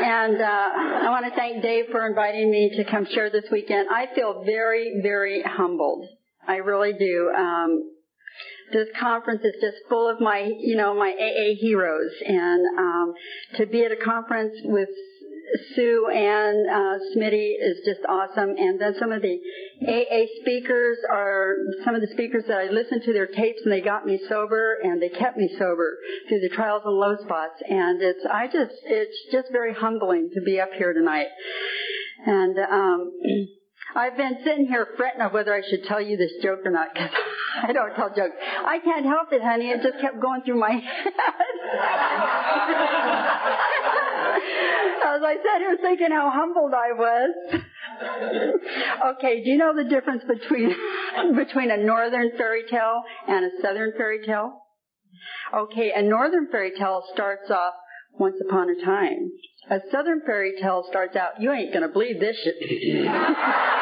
And uh, I want to thank Dave for inviting me to come share this weekend. I feel very, very humbled. I really do. Um, this conference is just full of my, you know, my AA heroes, and um, to be at a conference with Sue and uh, Smitty is just awesome. And then some of the AA speakers are some of the speakers that I listened to their tapes and they got me sober and they kept me sober through the trials and low spots. And it's I just it's just very humbling to be up here tonight. And um, I've been sitting here fretting of whether I should tell you this joke or not because I don't tell jokes. I can't help it, honey. It just kept going through my head. As I sat here thinking how humbled I was. okay, do you know the difference between between a northern fairy tale and a southern fairy tale? Okay, a northern fairy tale starts off once upon a time. A southern fairy tale starts out, you ain't gonna believe this shit.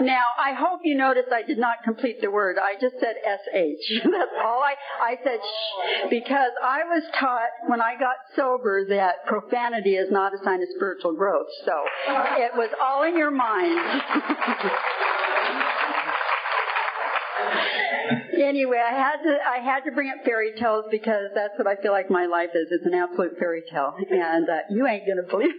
Now, I hope you noticed I did not complete the word. I just said SH. That's all I, I said shh. Because I was taught when I got sober that profanity is not a sign of spiritual growth. So, it was all in your mind. anyway, I had to I had to bring up fairy tales because that's what I feel like my life is. It's an absolute fairy tale, and uh, you ain't gonna believe.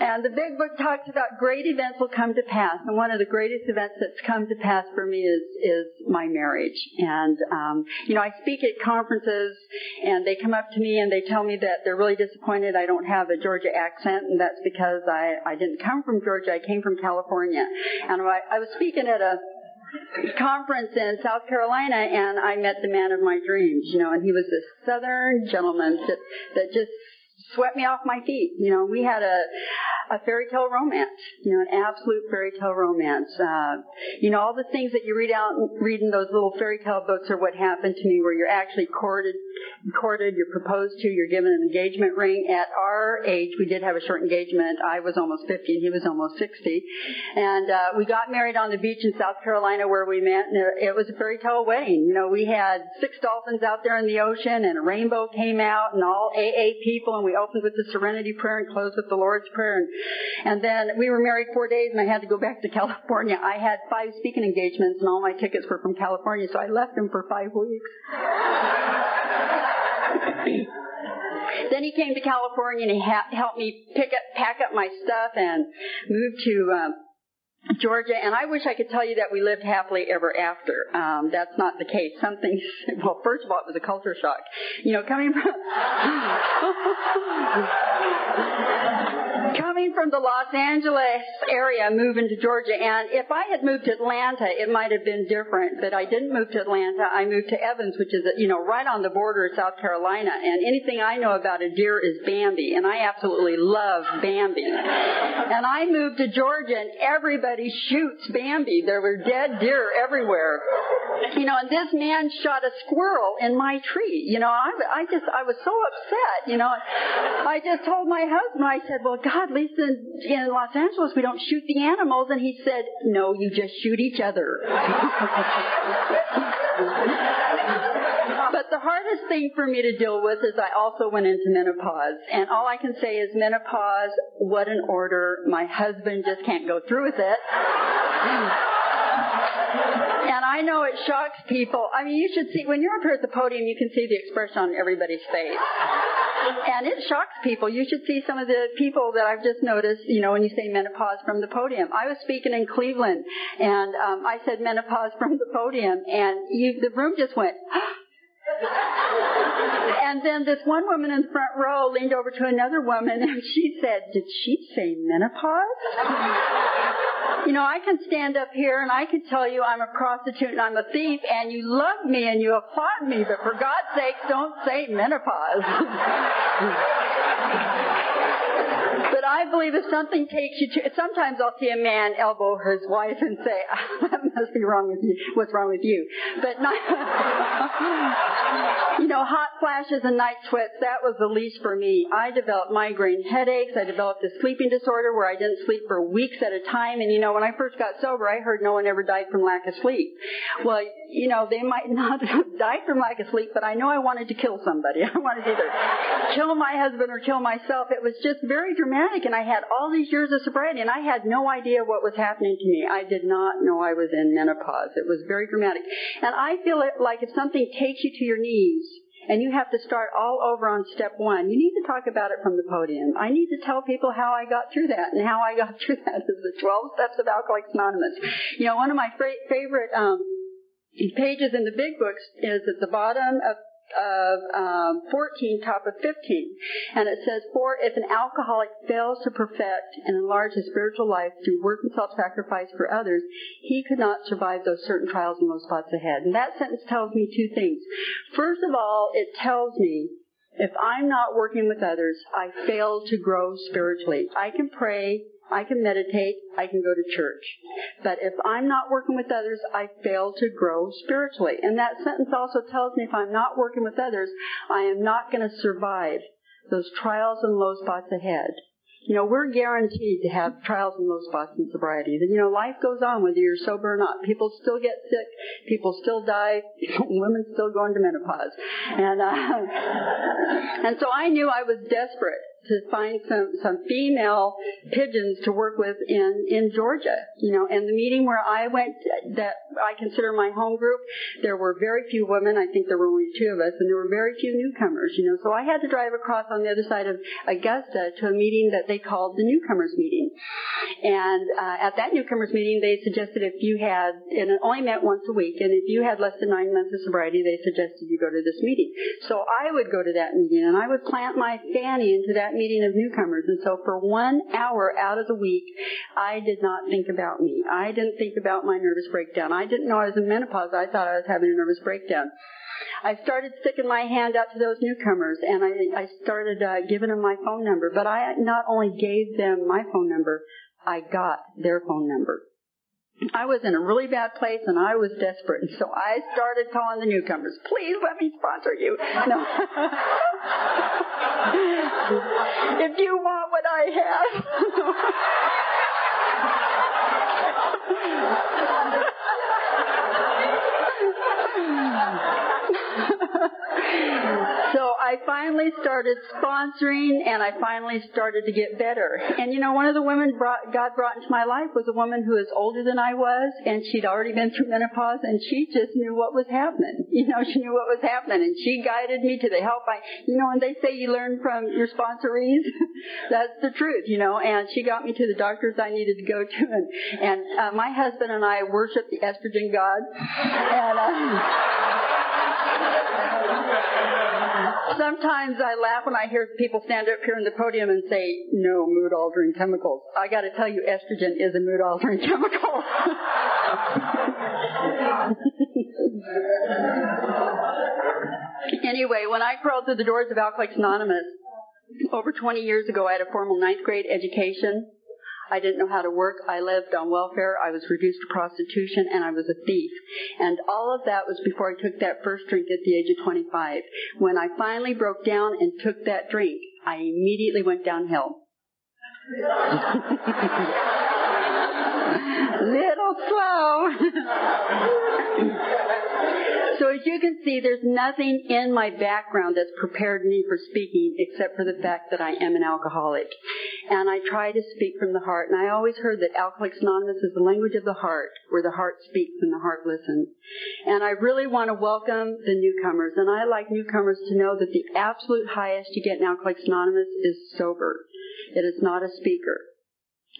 and the big book talks about great events will come to pass, and one of the greatest events that's come to pass for me is is my marriage. And um, you know, I speak at conferences, and they come up to me and they tell me that they're really disappointed I don't have a Georgia accent, and that's because I I didn't come from Georgia. I came from California, and I, I was speaking at a conference in South Carolina and I met the man of my dreams, you know, and he was this southern gentleman that, that just swept me off my feet. You know, we had a a fairy tale romance, you know, an absolute fairy tale romance. Uh, you know, all the things that you read out, read in those little fairy tale books are what happened to me, where you're actually courted, courted, you're proposed to, you're given an engagement ring. At our age, we did have a short engagement. I was almost 50 and he was almost 60, and uh, we got married on the beach in South Carolina where we met. And it was a fairy tale wedding. You know, we had six dolphins out there in the ocean, and a rainbow came out, and all AA people, and we opened with the Serenity Prayer and closed with the Lord's Prayer. And and then we were married four days and I had to go back to California. I had five speaking engagements and all my tickets were from California, so I left him for five weeks. then he came to California and he ha- helped me pick up, pack up my stuff and move to, um, Georgia, and I wish I could tell you that we lived happily ever after. Um, that's not the case. Something, well, first of all, it was a culture shock. You know, coming from, coming from the Los Angeles area, moving to Georgia, and if I had moved to Atlanta, it might have been different, but I didn't move to Atlanta. I moved to Evans, which is, you know, right on the border of South Carolina, and anything I know about a deer is Bambi, and I absolutely love Bambi. And I moved to Georgia, and everybody shoots Bambi. There were dead deer everywhere. You know, and this man shot a squirrel in my tree. You know, I, I just, I was so upset, you know. I just told my husband, I said, well, God, at least in, in Los Angeles we don't shoot the animals. And he said, no, you just shoot each other. but the hardest thing for me to deal with is I also went into menopause. And all I can say is menopause, what an order. My husband just can't go through with it. And I know it shocks people. I mean, you should see, when you're up here at the podium, you can see the expression on everybody's face. And it shocks people. You should see some of the people that I've just noticed, you know, when you say menopause from the podium. I was speaking in Cleveland, and um, I said menopause from the podium, and you, the room just went, and then this one woman in the front row leaned over to another woman and she said, Did she say menopause? You know, I can stand up here and I can tell you I'm a prostitute and I'm a thief and you love me and you applaud me, but for God's sake, don't say menopause. But I believe if something takes you to, sometimes I'll see a man elbow his wife and say, that must be wrong with you. What's wrong with you? But not, you know, hot flashes and night sweats, that was the least for me. I developed migraine headaches. I developed a sleeping disorder where I didn't sleep for weeks at a time. And you know, when I first got sober, I heard no one ever died from lack of sleep. Well, you know, they might not have died from lack of sleep, but I know I wanted to kill somebody. I wanted to either kill my husband or kill myself. It was just very dramatic and I had all these years of sobriety and I had no idea what was happening to me. I did not know I was in menopause. It was very dramatic. And I feel it like if something takes you to your knees, and you have to start all over on step one. You need to talk about it from the podium. I need to tell people how I got through that, and how I got through that is the 12 steps of Alcoholics Anonymous. You know, one of my favorite um, pages in the big books is at the bottom of of um, 14, top of 15. And it says, For if an alcoholic fails to perfect and enlarge his spiritual life through work and self-sacrifice for others, he could not survive those certain trials and low spots ahead. And that sentence tells me two things. First of all, it tells me if I'm not working with others, I fail to grow spiritually. I can pray I can meditate, I can go to church. But if I'm not working with others, I fail to grow spiritually. And that sentence also tells me if I'm not working with others, I am not going to survive those trials and low spots ahead. You know, we're guaranteed to have trials and low spots in sobriety. You know, life goes on whether you're sober or not. People still get sick. People still die. Women still go into menopause. And, uh, and so I knew I was desperate to find some, some female pigeons to work with in, in Georgia, you know, and the meeting where I went that I consider my home group, there were very few women. I think there were only two of us and there were very few newcomers, you know, so I had to drive across on the other side of Augusta to a meeting that they called the newcomers meeting. And, uh, at that newcomers meeting, they suggested if you had, and it only met once a week, and if you had less than nine months of sobriety, they suggested you go to this meeting. So I would go to that meeting and I would plant my fanny into that meeting of newcomers. And so for one hour out of the week, I did not think about me. I didn't think about my nervous breakdown. I didn't know I was in menopause. I thought I was having a nervous breakdown. I started sticking my hand out to those newcomers and I, I started uh, giving them my phone number. But I not only gave them my phone number, I got their phone number. I was in a really bad place and I was desperate. And so I started calling the newcomers, please let me sponsor you. No. if you want what I have. I finally started sponsoring and I finally started to get better. And you know, one of the women brought, God brought into my life was a woman who is older than I was and she'd already been through menopause and she just knew what was happening. You know, she knew what was happening and she guided me to the help I, you know, and they say you learn from your sponsorees. That's the truth, you know, and she got me to the doctors I needed to go to and, and uh, my husband and I worship the estrogen god. And, uh, Sometimes I laugh when I hear people stand up here on the podium and say, no mood altering chemicals. I gotta tell you, estrogen is a mood altering chemical. anyway, when I crawled through the doors of Alcoholics Anonymous, over 20 years ago, I had a formal ninth grade education. I didn't know how to work. I lived on welfare. I was reduced to prostitution and I was a thief. And all of that was before I took that first drink at the age of 25. When I finally broke down and took that drink, I immediately went downhill. Little slow. So as you can see, there's nothing in my background that's prepared me for speaking except for the fact that I am an alcoholic. And I try to speak from the heart. And I always heard that Alcoholics Anonymous is the language of the heart, where the heart speaks and the heart listens. And I really want to welcome the newcomers. And I like newcomers to know that the absolute highest you get in Alcoholics Anonymous is sober. It is not a speaker.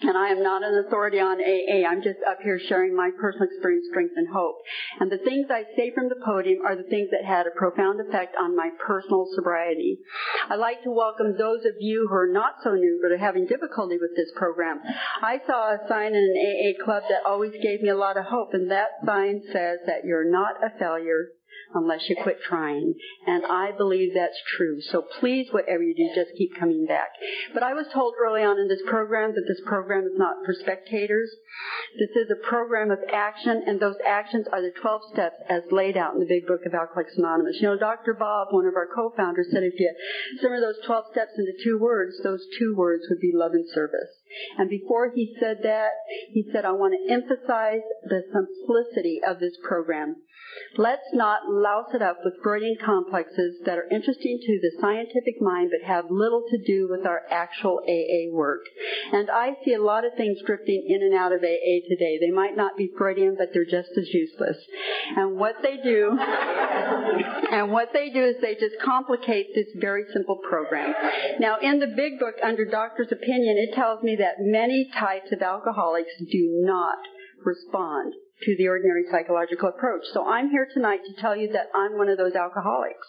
And I am not an authority on AA. I'm just up here sharing my personal experience, strength, and hope. And the things I say from the podium are the things that had a profound effect on my personal sobriety. I'd like to welcome those of you who are not so new but are having difficulty with this program. I saw a sign in an AA club that always gave me a lot of hope, and that sign says that you're not a failure, unless you quit trying. And I believe that's true. So please, whatever you do, just keep coming back. But I was told early on in this program that this program is not for spectators. This is a program of action, and those actions are the 12 steps as laid out in the big book of Alcoholics Anonymous. You know, Dr. Bob, one of our co-founders, said if you summarize those 12 steps into two words, those two words would be love and service. And before he said that, he said, I want to emphasize the simplicity of this program. Let's not louse it up with Freudian complexes that are interesting to the scientific mind but have little to do with our actual AA work. And I see a lot of things drifting in and out of AA today. They might not be Freudian, but they're just as useless. And what they do, and what they do is they just complicate this very simple program. Now, in the big book under doctor's opinion, it tells me that many types of alcoholics do not respond to the ordinary psychological approach. So I'm here tonight to tell you that I'm one of those alcoholics.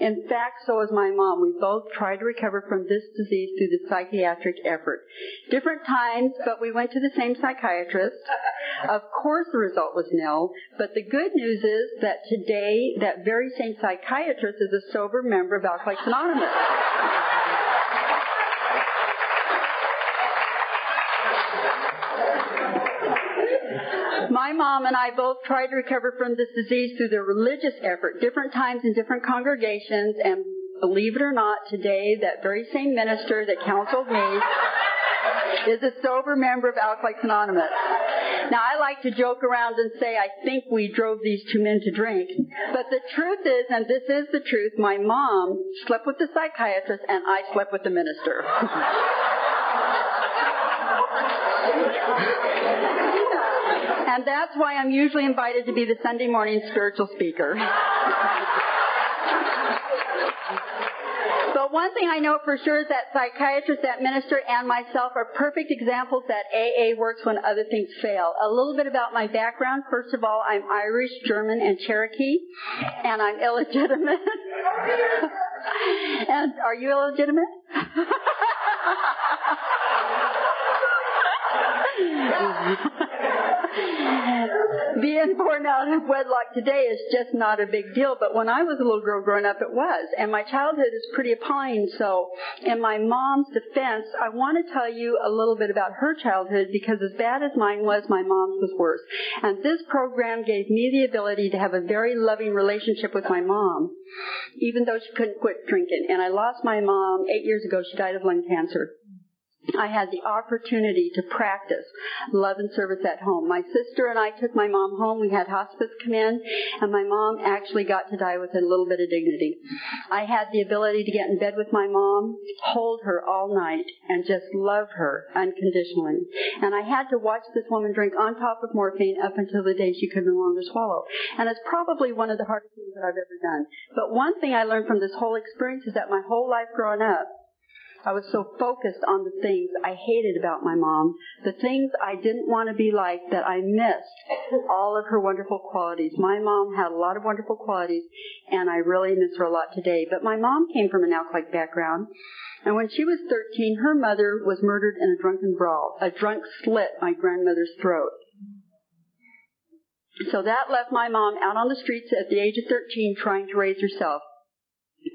In fact, so is my mom. We both tried to recover from this disease through the psychiatric effort. Different times, but we went to the same psychiatrist. Of course the result was nil, but the good news is that today that very same psychiatrist is a sober member of Alcoholics Anonymous. My mom and I both tried to recover from this disease through the religious effort, different times in different congregations, and believe it or not, today that very same minister that counseled me is a sober member of Alcoholics Anonymous. Now I like to joke around and say I think we drove these two men to drink. But the truth is, and this is the truth, my mom slept with the psychiatrist and I slept with the minister. And that's why I'm usually invited to be the Sunday morning spiritual speaker. But one thing I know for sure is that psychiatrists, that minister, and myself are perfect examples that AA works when other things fail. A little bit about my background. First of all, I'm Irish, German, and Cherokee, and I'm illegitimate. and are you illegitimate? Being born out of wedlock today is just not a big deal, but when I was a little girl growing up, it was. And my childhood is pretty appalling, so in my mom's defense, I want to tell you a little bit about her childhood because as bad as mine was, my mom's was worse. And this program gave me the ability to have a very loving relationship with my mom, even though she couldn't quit drinking. And I lost my mom eight years ago. She died of lung cancer. I had the opportunity to practice love and service at home. My sister and I took my mom home. We had hospice come in, and my mom actually got to die with a little bit of dignity. I had the ability to get in bed with my mom, hold her all night, and just love her unconditionally. And I had to watch this woman drink on top of morphine up until the day she could no longer swallow. And it's probably one of the hardest things that I've ever done. But one thing I learned from this whole experience is that my whole life growing up, I was so focused on the things I hated about my mom, the things I didn't want to be like, that I missed all of her wonderful qualities. My mom had a lot of wonderful qualities, and I really miss her a lot today. But my mom came from an alcoholic background, and when she was 13, her mother was murdered in a drunken brawl. A drunk slit my grandmother's throat. So that left my mom out on the streets at the age of 13 trying to raise herself.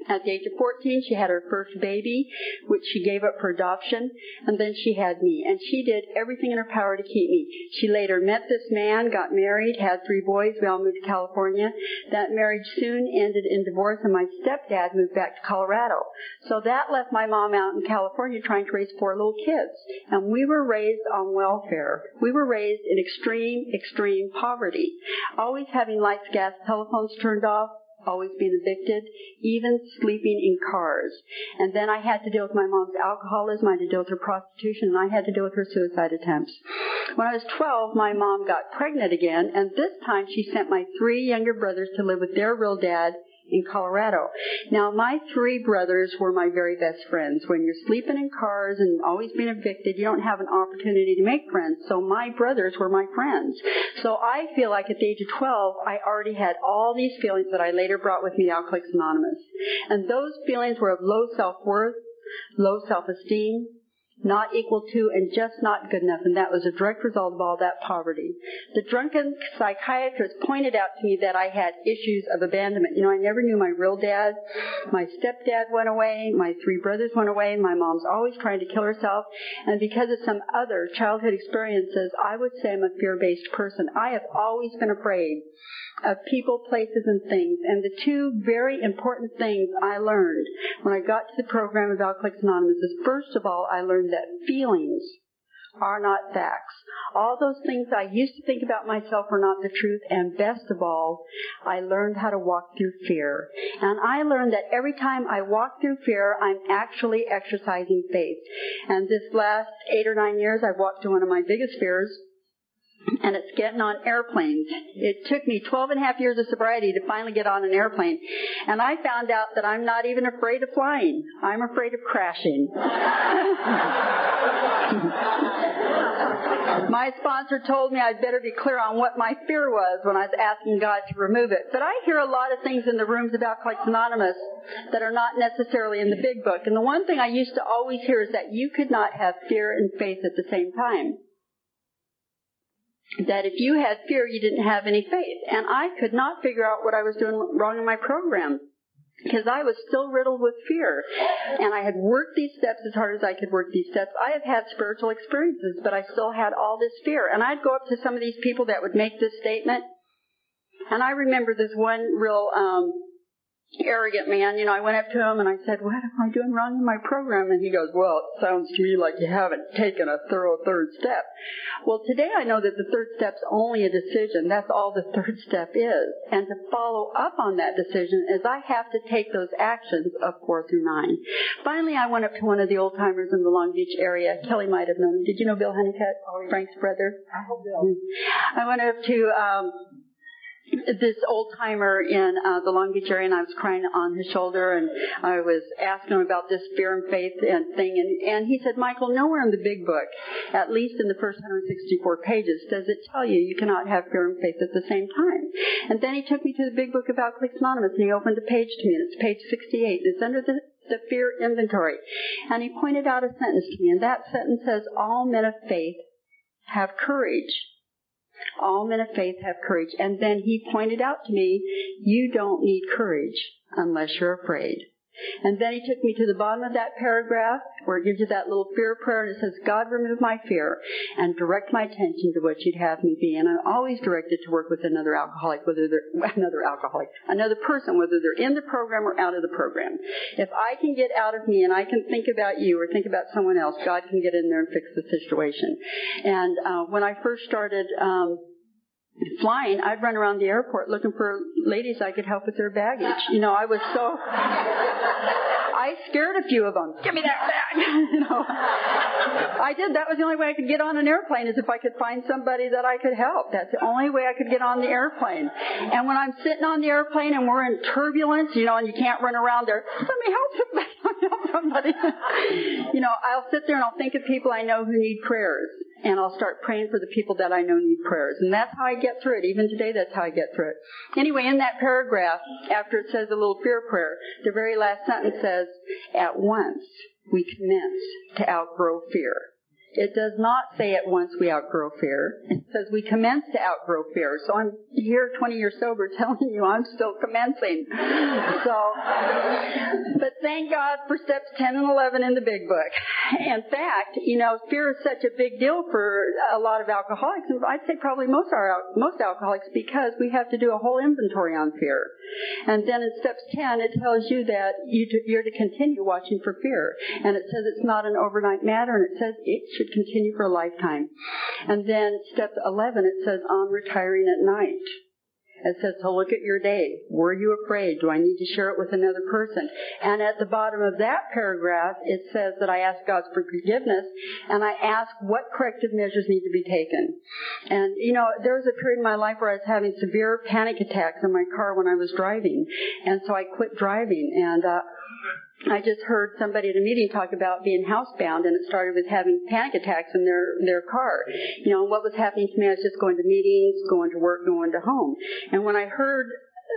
At the age of 14, she had her first baby, which she gave up for adoption, and then she had me. And she did everything in her power to keep me. She later met this man, got married, had three boys. We all moved to California. That marriage soon ended in divorce, and my stepdad moved back to Colorado. So that left my mom out in California trying to raise four little kids. And we were raised on welfare. We were raised in extreme, extreme poverty. Always having lights, gas, telephones turned off, always being evicted, even sleeping in cars. And then I had to deal with my mom's alcoholism, I had to deal with her prostitution, and I had to deal with her suicide attempts. When I was 12, my mom got pregnant again, and this time she sent my three younger brothers to live with their real dad in Colorado. Now, my three brothers were my very best friends. When you're sleeping in cars and always being evicted, you don't have an opportunity to make friends. So my brothers were my friends. So I feel like at the age of 12, I already had all these feelings that I later brought with me to Alcoholics Anonymous. And those feelings were of low self-worth, low self-esteem, not equal to, and just not good enough. And that was a direct result of all that poverty. The drunken psychiatrist pointed out to me that I had issues of abandonment. You know, I never knew my real dad. My stepdad went away. My three brothers went away. My mom's always trying to kill herself. And because of some other childhood experiences, I would say I'm a fear-based person. I have always been afraid of people, places, and things. And the two very important things I learned when I got to the program of Alcoholics Anonymous is first of all, I learned that feelings are not facts. All those things I used to think about myself were not the truth, and best of all, I learned how to walk through fear. And I learned that every time I walk through fear, I'm actually exercising faith. And this last eight or nine years, I've walked through one of my biggest fears, and it's getting on airplanes. It took me 12 and a half years of sobriety to finally get on an airplane. And I found out that I'm not even afraid of flying. I'm afraid of crashing. my sponsor told me I'd better be clear on what my fear was when I was asking God to remove it. But I hear a lot of things in the rooms of Alcoholics Anonymous that are not necessarily in the big book. And the one thing I used to always hear is that you could not have fear and faith at the same time that if you had fear, you didn't have any faith. And I could not figure out what I was doing wrong in my program because I was still riddled with fear. And I had worked these steps as hard as I could work these steps. I have had spiritual experiences, but I still had all this fear. And I'd go up to some of these people that would make this statement. And I remember this one real um, arrogant man, you know, I went up to him and I said, what am I doing wrong in my program? And he goes, well, it sounds to me like you haven't taken a thorough third step. Well, today I know that the third step's only a decision. That's all the third step is. And to follow up on that decision is I have to take those actions of four through nine. Finally, I went up to one of the old timers in the Long Beach area. Kelly might have known him. Did you know Bill Honeycutt? Frank's brother? I know Bill. I went up to, um, this old timer in uh, the Long Beach area, and I was crying on his shoulder, and I was asking him about this fear and faith and thing, and, and he said, Michael, nowhere in the big book, at least in the first 164 pages, does it tell you you cannot have fear and faith at the same time. And then he took me to the big book of Alcoholics Anonymous, and he opened a page to me, and it's page 68. It's under the the fear inventory. And he pointed out a sentence to me, and that sentence says, All men of faith have courage. All men of faith have courage. And then he pointed out to me, you don't need courage unless you're afraid. And then he took me to the bottom of that paragraph where it gives you that little fear prayer and it says, God remove my fear and direct my attention to what you'd have me be. And I'm always directed to work with another alcoholic, whether they're, another alcoholic, another person, whether they're in the program or out of the program. If I can get out of me and I can think about you or think about someone else, God can get in there and fix the situation. And, uh, when I first started, um, flying, I'd run around the airport looking for ladies I could help with their baggage. You know, I was so. I scared a few of them. Give me that bag. you know, I did. That was the only way I could get on an airplane is if I could find somebody that I could help. That's the only way I could get on the airplane. And when I'm sitting on the airplane and we're in turbulence, you know, and you can't run around there, let me help somebody. Somebody. you know, I'll sit there and I'll think of people I know who need prayers and I'll start praying for the people that I know need prayers. And that's how I get through it. Even today, that's how I get through it. Anyway, in that paragraph, after it says a little fear prayer, the very last sentence says, at once we commence to outgrow fear. It does not say at once we outgrow fear. It says we commence to outgrow fear. So I'm here 20 years sober telling you I'm still commencing. So, but thank God for steps 10 and 11 in the big book. In fact, you know, fear is such a big deal for a lot of alcoholics, and I'd say probably most our most alcoholics because we have to do a whole inventory on fear. And then in steps 10, it tells you that you're to continue watching for fear, and it says it's not an overnight matter, and it says it should should continue for a lifetime. And then step 11, it says on retiring at night. It says to look at your day. Were you afraid? Do I need to share it with another person? And at the bottom of that paragraph, it says that I ask God for forgiveness and I ask what corrective measures need to be taken. And, you know, there was a period in my life where I was having severe panic attacks in my car when I was driving. And so I quit driving and, uh, I just heard somebody at a meeting talk about being housebound, and it started with having panic attacks in their their car. You know, what was happening to me? I was just going to meetings, going to work, going to home. And when I heard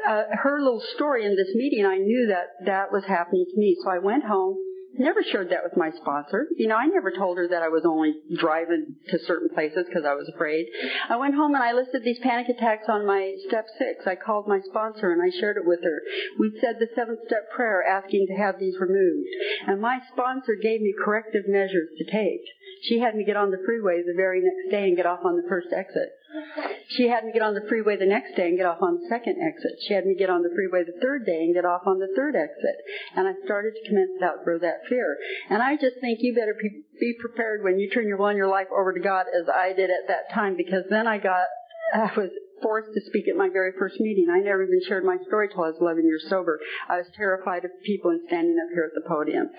uh, her little story in this meeting, I knew that that was happening to me. So I went home Never shared that with my sponsor. You know, I never told her that I was only driving to certain places because I was afraid. I went home and I listed these panic attacks on my step six. I called my sponsor and I shared it with her. We said the seventh step prayer asking to have these removed. And my sponsor gave me corrective measures to take. She had me get on the freeway the very next day and get off on the first exit. She had me get on the freeway the next day and get off on the second exit. She had me get on the freeway the third day and get off on the third exit. And I started to commence to outgrow that fear. And I just think you better be prepared when you turn your and your life over to God as I did at that time because then I got I was forced to speak at my very first meeting. I never even shared my story till I was 11 years sober. I was terrified of people and standing up here at the podium.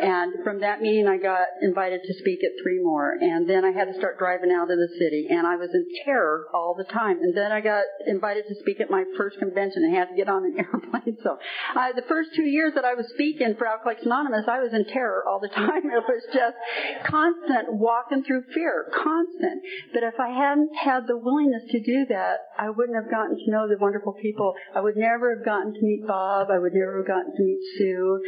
And from that meeting, I got invited to speak at three more. And then I had to start driving out of the city. And I was in terror all the time. And then I got invited to speak at my first convention and had to get on an airplane. So I, the first two years that I was speaking for Alcoholics Anonymous, I was in terror all the time. It was just constant walking through fear, constant. But if I hadn't had the willingness to do that, that, I wouldn't have gotten to know the wonderful people. I would never have gotten to meet Bob. I would never have gotten to meet Sue.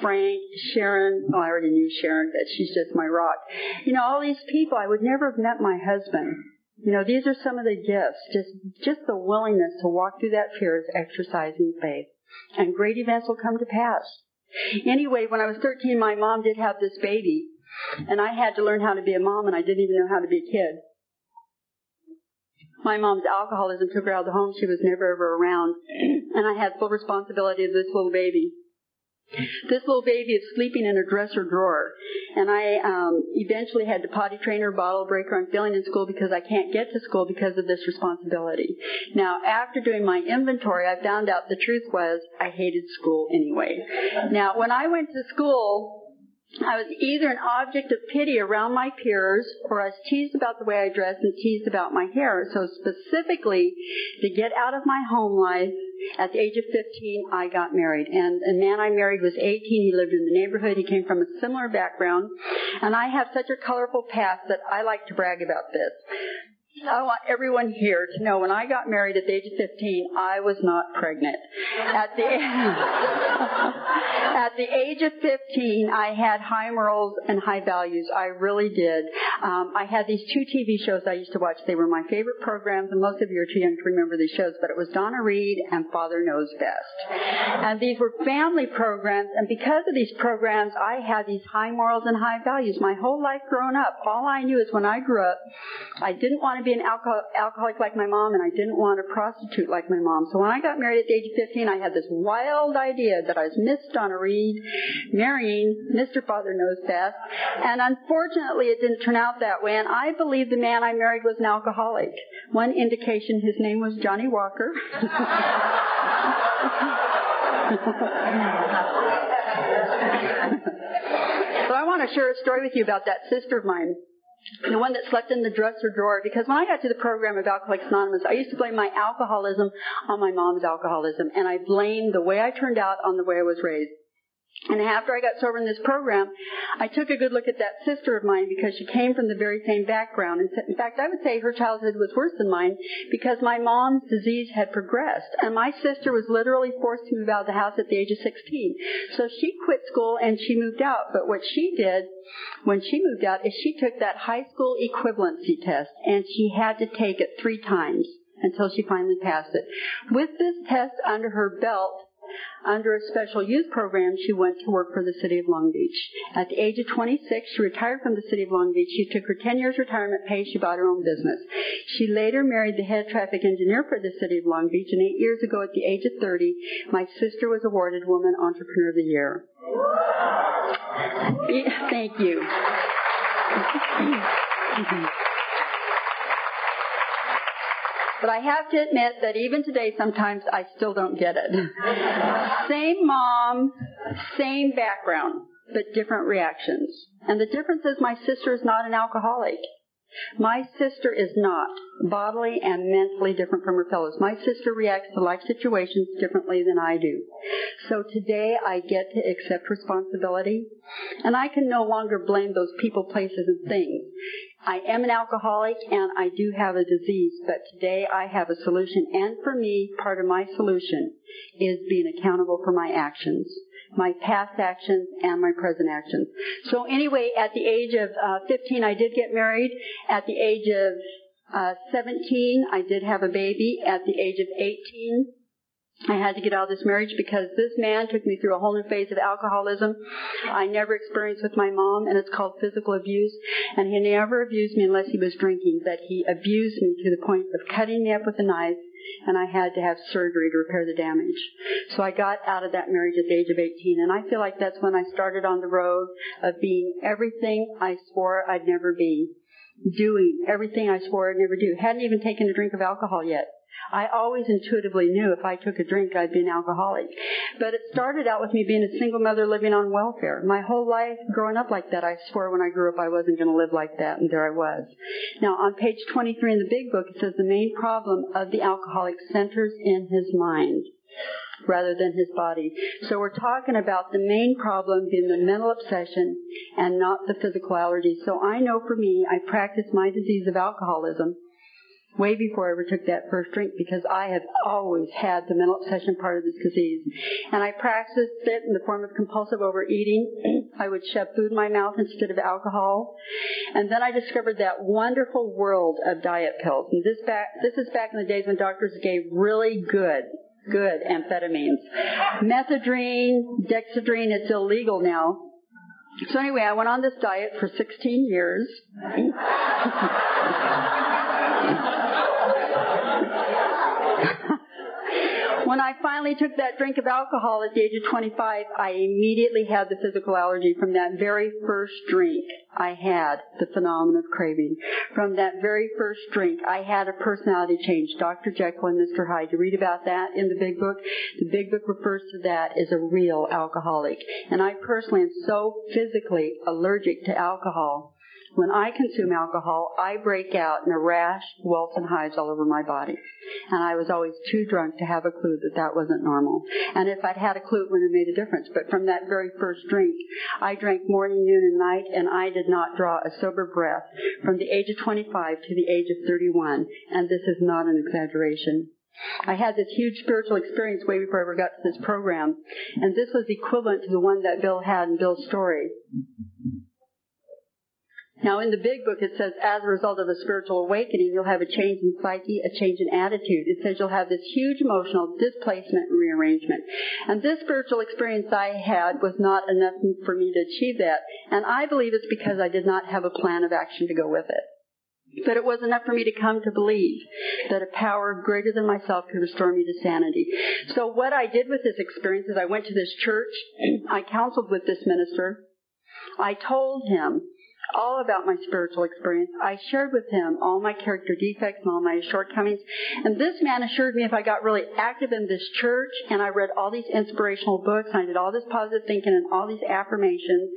Frank, Sharon, oh, I already knew Sharon, but she's just my rock. You know, all these people, I would never have met my husband. You know, these are some of the gifts. Just, just the willingness to walk through that fear is exercising faith. And great events will come to pass. Anyway, when I was 13, my mom did have this baby. And I had to learn how to be a mom, and I didn't even know how to be a kid. My mom's alcoholism took her out of the home. She was never ever around. And I had full responsibility of this little baby. This little baby is sleeping in a dresser drawer, and I um, eventually had to potty train her, bottle break her. I'm failing in school because I can't get to school because of this responsibility. Now, after doing my inventory, I found out the truth was I hated school anyway. Now, when I went to school, I was either an object of pity around my peers or I was teased about the way I dressed and teased about my hair. So specifically, to get out of my home life, at the age of 15, I got married. And the man I married was 18. He lived in the neighborhood. He came from a similar background. And I have such a colorful past that I like to brag about this. I want everyone here to know when I got married at the age of 15, I was not pregnant. At the, at the age of 15, I had high morals and high values. I really did. Um, I had these two TV shows I used to watch. They were my favorite programs, and most of you are too young to remember these shows, but it was Donna Reed and Father Knows Best. And these were family programs, and because of these programs, I had these high morals and high values. My whole life growing up, all I knew is when I grew up, I didn't want to be an alcohol, alcoholic like my mom, and I didn't want a prostitute like my mom. So when I got married at the age of 15, I had this wild idea that I was Miss Donna Reed, marrying Mr. Father Knows Best. And unfortunately, it didn't turn out that way, and I believe the man I married was an alcoholic. One indication his name was Johnnie Walker. so I want to share a story with you about that sister of mine the one that slept in the dresser drawer because when I got to the program of Alcoholics Anonymous, I used to blame my alcoholism on my mom's alcoholism, and I blamed the way I turned out on the way I was raised. And after I got sober in this program, I took a good look at that sister of mine because she came from the very same background. In fact, I would say her childhood was worse than mine because my mom's disease had progressed. And my sister was literally forced to move out of the house at the age of 16. So she quit school and she moved out. But what she did when she moved out is she took that high school equivalency test and she had to take it three times until she finally passed it. With this test under her belt, under a special youth program, she went to work for the city of Long Beach. At the age of 26, she retired from the city of Long Beach. She took her 10 years retirement pay. She bought her own business. She later married the head traffic engineer for the city of Long Beach, and eight years ago, at the age of 30, my sister was awarded Woman Entrepreneur of the Year. Thank you. But I have to admit that even today, sometimes I still don't get it. same mom, same background, but different reactions. And the difference is my sister is not an alcoholic. My sister is not bodily and mentally different from her fellows. My sister reacts to life situations differently than I do. So today I get to accept responsibility and I can no longer blame those people, places, and things. I am an alcoholic and I do have a disease, but today I have a solution and for me, part of my solution is being accountable for my actions my past actions and my present actions. So anyway, at the age of uh, 15, I did get married. At the age of uh, 17, I did have a baby. At the age of 18, I had to get out of this marriage because this man took me through a whole new phase of alcoholism I never experienced with my mom, and it's called physical abuse. And he never abused me unless he was drinking, but he abused me to the point of cutting me up with a knife and I had to have surgery to repair the damage. So I got out of that marriage at the age of 18, and I feel like that's when I started on the road of being everything I swore I'd never be. Doing everything I swore I'd never do. Hadn't even taken a drink of alcohol yet. I always intuitively knew if I took a drink, I'd be an alcoholic. But it started out with me being a single mother living on welfare. My whole life growing up like that, I swore when I grew up I wasn't going to live like that, and there I was. Now, on page 23 in the big book, it says the main problem of the alcoholic centers in his mind rather than his body. So we're talking about the main problem being the mental obsession and not the physical allergy. So I know for me, I practice my disease of alcoholism way before I ever took that first drink because I have always had the mental obsession part of this disease. And I practiced it in the form of compulsive overeating. I would shove food in my mouth instead of alcohol. And then I discovered that wonderful world of diet pills. And this back, this is back in the days when doctors gave really good good amphetamines. Methedrine, dexedrine, it's illegal now. So anyway, I went on this diet for 16 years. when I finally took that drink of alcohol at the age of 25, I immediately had the physical allergy from that very first drink. I had the phenomenon of craving. From that very first drink, I had a personality change, Dr. Jekyll and Mr. Hyde. You read about that in the big book. The big book refers to that as a real alcoholic. And I personally am so physically allergic to alcohol when I consume alcohol, I break out in a rash, welts, and hives all over my body. And I was always too drunk to have a clue that that wasn't normal. And if I'd had a clue, it wouldn't have made a difference. But from that very first drink, I drank morning, noon, and night, and I did not draw a sober breath from the age of 25 to the age of 31. And this is not an exaggeration. I had this huge spiritual experience way before I ever got to this program, and this was equivalent to the one that Bill had in Bill's story. Now, in the big book, it says, as a result of a spiritual awakening, you'll have a change in psyche, a change in attitude. It says you'll have this huge emotional displacement and rearrangement. And this spiritual experience I had was not enough for me to achieve that. And I believe it's because I did not have a plan of action to go with it. But it was enough for me to come to believe that a power greater than myself could restore me to sanity. So what I did with this experience is I went to this church, I counseled with this minister, I told him all about my spiritual experience. I shared with him all my character defects and all my shortcomings. And this man assured me if I got really active in this church and I read all these inspirational books and I did all this positive thinking and all these affirmations,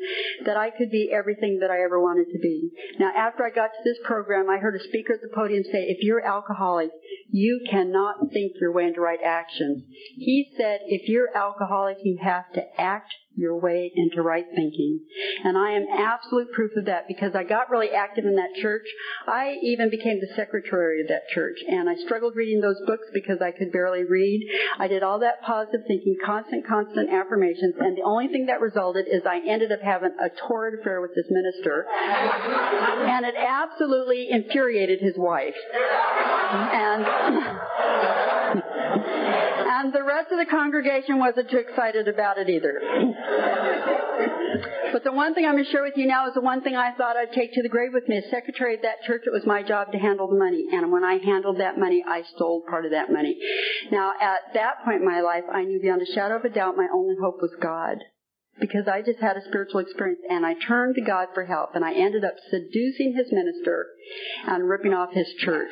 that I could be everything that I ever wanted to be. Now, after I got to this program, I heard a speaker at the podium say, if you're alcoholic, you cannot think your way into right actions. He said, if you're alcoholic, you have to act your way into right thinking. And I am absolute proof of that because I got really active in that church. I even became the secretary of that church and I struggled reading those books because I could barely read. I did all that positive thinking, constant, constant affirmations, and the only thing that resulted is I ended up having a torrid affair with this minister. and it absolutely infuriated his wife. And and the rest of the congregation wasn't too excited about it either. But the one thing I'm going to share with you now is the one thing I thought I'd take to the grave with me. As secretary of that church, it was my job to handle the money. And when I handled that money, I stole part of that money. Now, at that point in my life, I knew beyond a shadow of a doubt my only hope was God. because I just had a spiritual experience and I turned to God for help and I ended up seducing his minister and ripping off his church.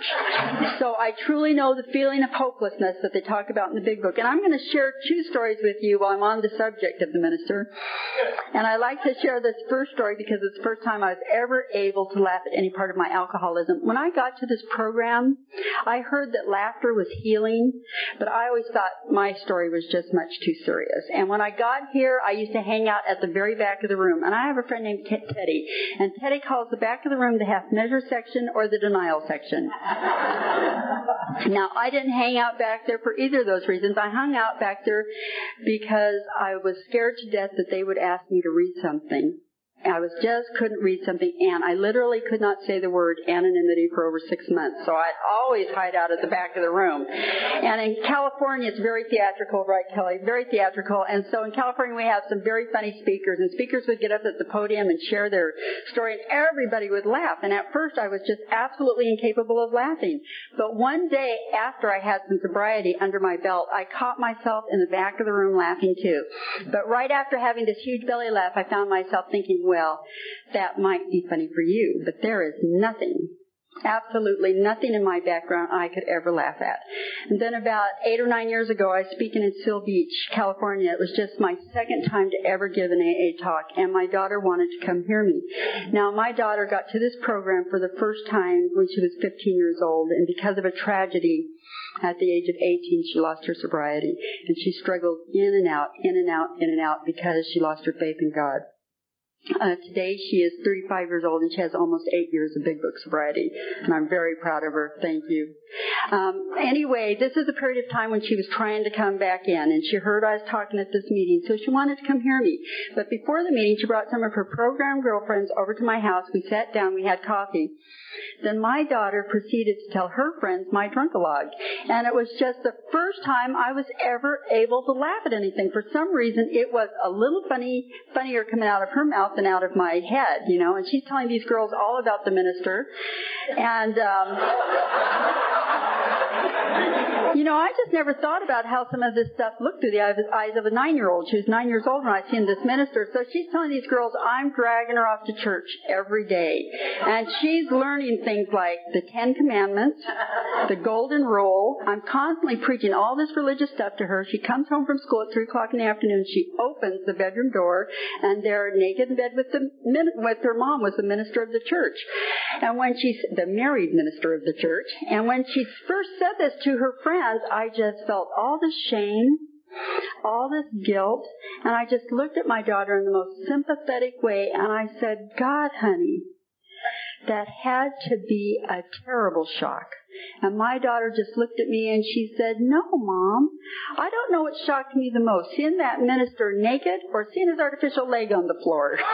So I truly know the feeling of hopelessness that they talk about in the big book. And I'm going to share two stories with you while I'm on the subject of the minister. And I like to share this first story because it's the first time I was ever able to laugh at any part of my alcoholism. When I got to this program, I heard that laughter was healing, but I always thought my story was just much too serious. And when I got here, I used to hang out at the very back of the room. And I have a friend named Teddy. And Teddy calls the back of the room the half measure section or the denial section. now, I didn't hang out back there for either of those reasons. I hung out back there because I was scared to death that they would ask me to read something. I was just couldn't read something and I literally could not say the word anonymity for over six months. So I'd always hide out at the back of the room. And in California it's very theatrical, right Kelly? Very theatrical. And so in California we have some very funny speakers and speakers would get up at the podium and share their story and everybody would laugh. And at first I was just absolutely incapable of laughing. But one day after I had some sobriety under my belt, I caught myself in the back of the room laughing too. But right after having this huge belly laugh, I found myself thinking, well, that might be funny for you, but there is nothing absolutely nothing in my background I could ever laugh at. And then about eight or nine years ago, I was speaking in Seal Beach, California. It was just my second time to ever give an AA talk, and my daughter wanted to come hear me. Now, my daughter got to this program for the first time when she was 15 years old, and because of a tragedy, at the age of 18, she lost her sobriety, and she struggled in and out, in and out, in and out because she lost her faith in God. Uh, today she is 35 years old and she has almost eight years of Big Book sobriety, and I'm very proud of her. Thank you. Um, anyway, this is a period of time when she was trying to come back in, and she heard I was talking at this meeting, so she wanted to come hear me. But before the meeting, she brought some of her program girlfriends over to my house. We sat down, we had coffee. Then my daughter proceeded to tell her friends my drunkalogue, and it was just the first time I was ever able to laugh at anything. For some reason, it was a little funny, funnier coming out of her mouth than out of my head, you know. And she's telling these girls all about the minister, and. Um, you know, I just never thought about how some of this stuff looked through the eyes of a nine-year-old. She was nine years old when I seen this minister. So she's telling these girls, I'm dragging her off to church every day. And she's learning things like the Ten Commandments, the Golden Rule. I'm constantly preaching all this religious stuff to her. She comes home from school at three o'clock in the afternoon. She opens the bedroom door and there are naked bed with the, with her mom was the minister of the church. And when she's the married minister of the church, and when she first said this to her friends, I just felt all the shame, all this guilt, and I just looked at my daughter in the most sympathetic way and I said, God, honey, that had to be a terrible shock. And my daughter just looked at me and she said, No, Mom, I don't know what shocked me the most, seeing that minister naked or seeing his artificial leg on the floor.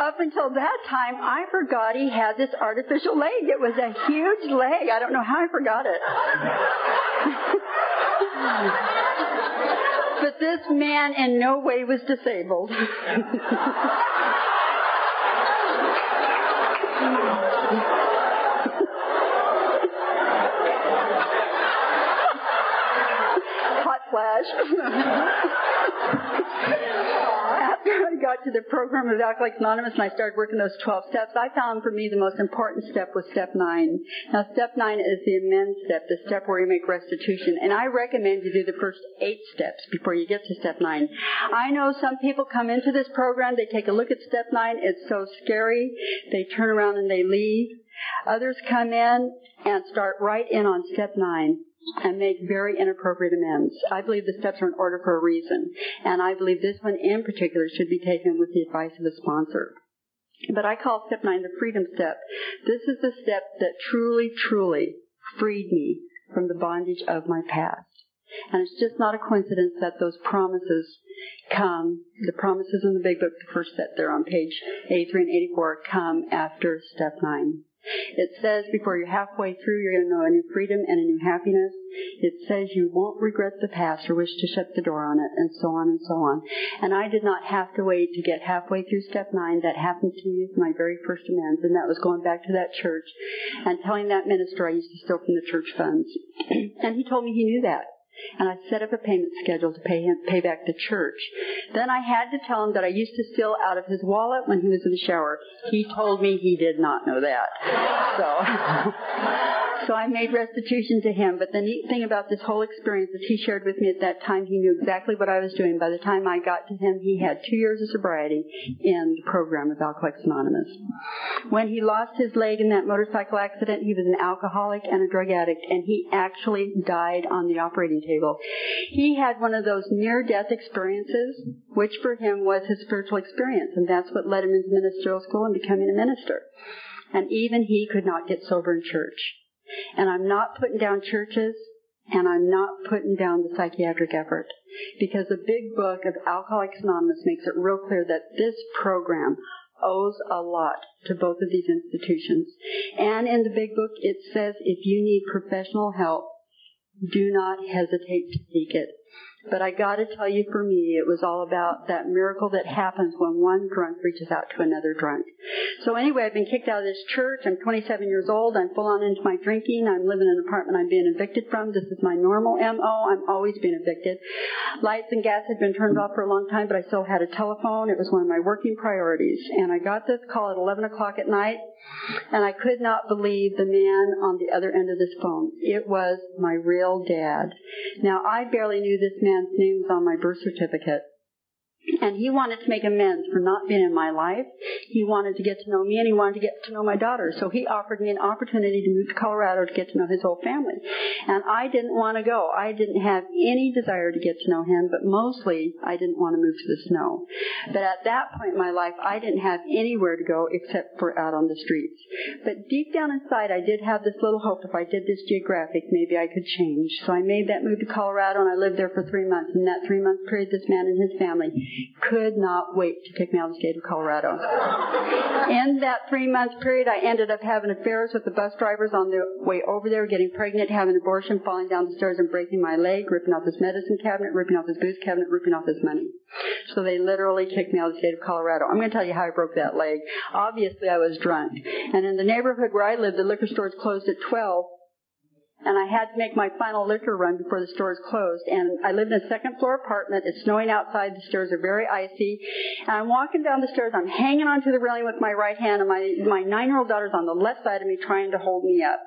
Up until that time, I forgot he had this artificial leg. It was a huge leg. I don't know how I forgot it. but this man in no way was disabled. Hot flash. after I got to the program of Alcoholics Anonymous and I started working those 12 steps, I found for me the most important step was step 9. Now, step 9 is the amend step, the step where you make restitution. And I recommend you do the first eight steps before you get to step 9. I know some people come into this program, they take a look at step 9, it's so scary, they turn around and they leave. Others come in and start right in on step 9 and make very inappropriate amends. I believe the steps are in order for a reason, and I believe this one in particular should be taken with the advice of a sponsor. But I call step nine the freedom step. This is the step that truly, truly freed me from the bondage of my past. And it's just not a coincidence that those promises come, the promises in the big book, the first set there on page 83 and 84, come after step 9. It says before you're halfway through, you're going to know a new freedom and a new happiness. It says you won't regret the past or wish to shut the door on it, and so on and so on. And I did not have to wait to get halfway through step nine. That happened to me with my very first amends, and that was going back to that church and telling that minister I used to steal from the church funds. and he told me he knew that and I set up a payment schedule to pay him pay back the church. Then I had to tell him that I used to steal out of his wallet when he was in the shower. He told me he did not know that. So So I made restitution to him. But the neat thing about this whole experience is he shared with me at that time he knew exactly what I was doing. By the time I got to him, he had two years of sobriety in the program of Alcoholics Anonymous. When he lost his leg in that motorcycle accident, he was an alcoholic and a drug addict, and he actually died on the operating table. He had one of those near-death experiences, which for him was his spiritual experience, and that's what led him into ministerial school and becoming a minister. And even he could not get sober in church. And I'm not putting down churches and I'm not putting down the psychiatric effort because the big book of Alcoholics Anonymous makes it real clear that this program owes a lot to both of these institutions. And in the big book it says if you need professional help, do not hesitate to seek it. But I gotta tell you, for me, it was all about that miracle that happens when one drunk reaches out to another drunk. So anyway, I've been kicked out of this church. I'm 27 years old. I'm full on into my drinking. I'm living in an apartment I'm being evicted from. This is my normal MO. I'm always being evicted. Lights and gas had been turned off for a long time, but I still had a telephone. It was one of my working priorities. And I got this call at 11 o'clock at night, and I could not believe the man on the other end of this phone. It was my real dad. Now, I barely knew this man man's name was on my birth certificate. And he wanted to make amends for not being in my life. He wanted to get to know me and he wanted to get to know my daughter. So he offered me an opportunity to move to Colorado to get to know his whole family. And I didn't want to go. I didn't have any desire to get to know him, but mostly I didn't want to move to the snow. But at that point in my life, I didn't have anywhere to go except for out on the streets. But deep down inside, I did have this little hope if I did this geographic, maybe I could change. So I made that move to Colorado and I lived there for three months. In that three month period, this man and his family could not wait to kick me out of the state of Colorado. In that three month period, I ended up having affairs with the bus drivers on the way over there, getting pregnant, having an abortion, falling down the stairs and breaking my leg, ripping off his medicine cabinet, ripping off his booze cabinet, ripping off his money. So they literally kicked me out of the state of Colorado. I'm going to tell you how I broke that leg. Obviously, I was drunk. And in the neighborhood where I lived, the liquor stores closed at 12 and I had to make my final liquor run before the stores closed. And I lived in a second floor apartment. It's snowing outside. The stairs are very icy. And I'm walking down the stairs. I'm hanging onto the railing with my right hand, and my my nine year old daughter's on the left side of me trying to hold me up.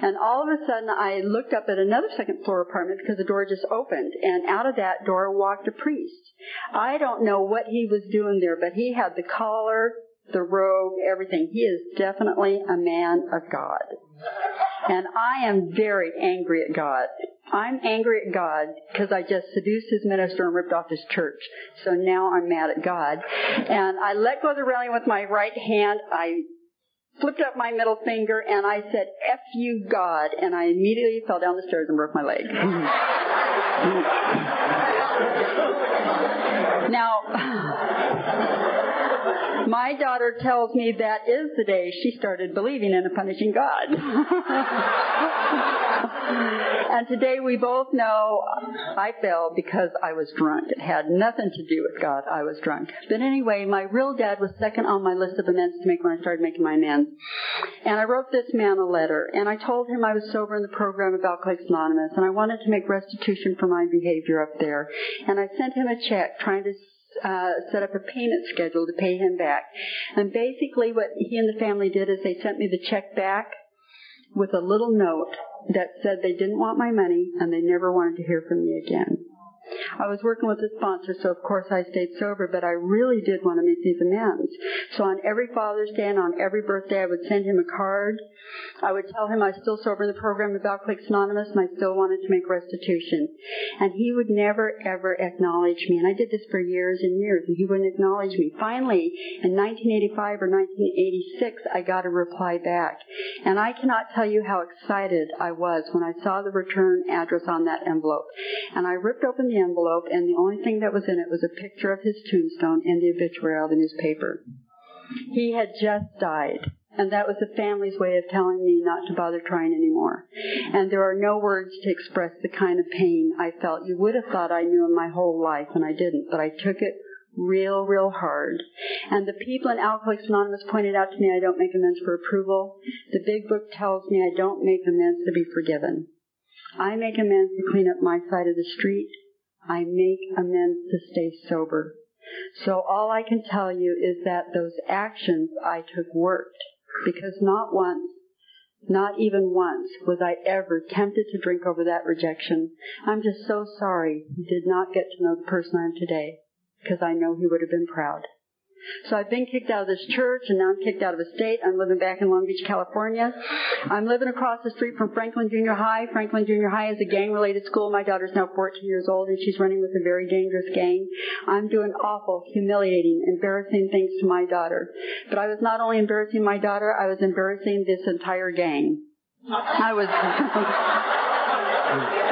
And all of a sudden, I looked up at another second floor apartment because the door just opened, and out of that door walked a priest. I don't know what he was doing there, but he had the collar, the robe, everything. He is definitely a man of God. And I am very angry at God. I'm angry at God because I just seduced his minister and ripped off his church. So now I'm mad at God. And I let go of the railing with my right hand. I flipped up my middle finger and I said, F you, God. And I immediately fell down the stairs and broke my leg. now, my daughter tells me that is the day she started believing in a punishing God. and today we both know I fell because I was drunk. It had nothing to do with God. I was drunk. But anyway, my real dad was second on my list of amends to make when I started making my amends. And I wrote this man a letter, and I told him I was sober in the program of Alcoholics Anonymous, and I wanted to make restitution for my behavior up there. And I sent him a check trying to uh, set up a payment schedule to pay him back. And basically, what he and the family did is they sent me the check back with a little note that said they didn't want my money and they never wanted to hear from me again. I was working with a sponsor, so of course I stayed sober, but I really did want to make these amends. So on every Father's Day and on every birthday, I would send him a card. I would tell him I was still sober in the program of Alcoholics Anonymous and I still wanted to make restitution. And he would never ever acknowledge me. And I did this for years and years and he wouldn't acknowledge me. Finally, in 1985 or 1986, I got a reply back. And I cannot tell you how excited I was when I saw the return address on that envelope. And I ripped open the envelope, and the only thing that was in it was a picture of his tombstone and the obituary of the newspaper. He had just died, And that was the family's way of telling me not to bother trying anymore. And there are no words to express the kind of pain I felt. You would have thought I knew in my whole life, and I didn't, but I took it real, real hard. And the people in Alcoholics Anonymous pointed out to me I don't make amends for approval. The big book tells me I don't make amends to be forgiven. I make amends to clean up my side of the street. I make amends to stay sober. So all I can tell you is that those actions I took worked because not once, not even once was I ever tempted to drink over that rejection. I'm just so sorry you did not get to know the person I am today because I know he would have been proud. So I've been kicked out of this church and now I'm kicked out of a state. I'm living back in Long Beach, California. I'm living across the street from Franklin Junior High. Franklin Junior High is a gang related school. My daughter's now 14 years old and she's running with a very dangerous gang. I'm doing awful, humiliating, embarrassing things to my daughter. But I was not only embarrassing my daughter, I was embarrassing this entire gang. I was.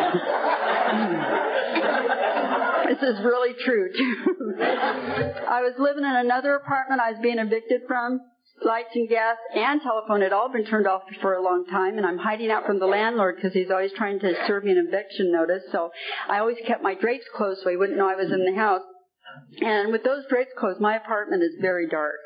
this is really true too. I was living in another apartment I was being evicted from. Lights and gas and telephone had all been turned off for a long time, and I'm hiding out from the landlord because he's always trying to serve me an eviction notice. So I always kept my drapes closed so he wouldn't know I was in the house. And with those drapes closed, my apartment is very dark.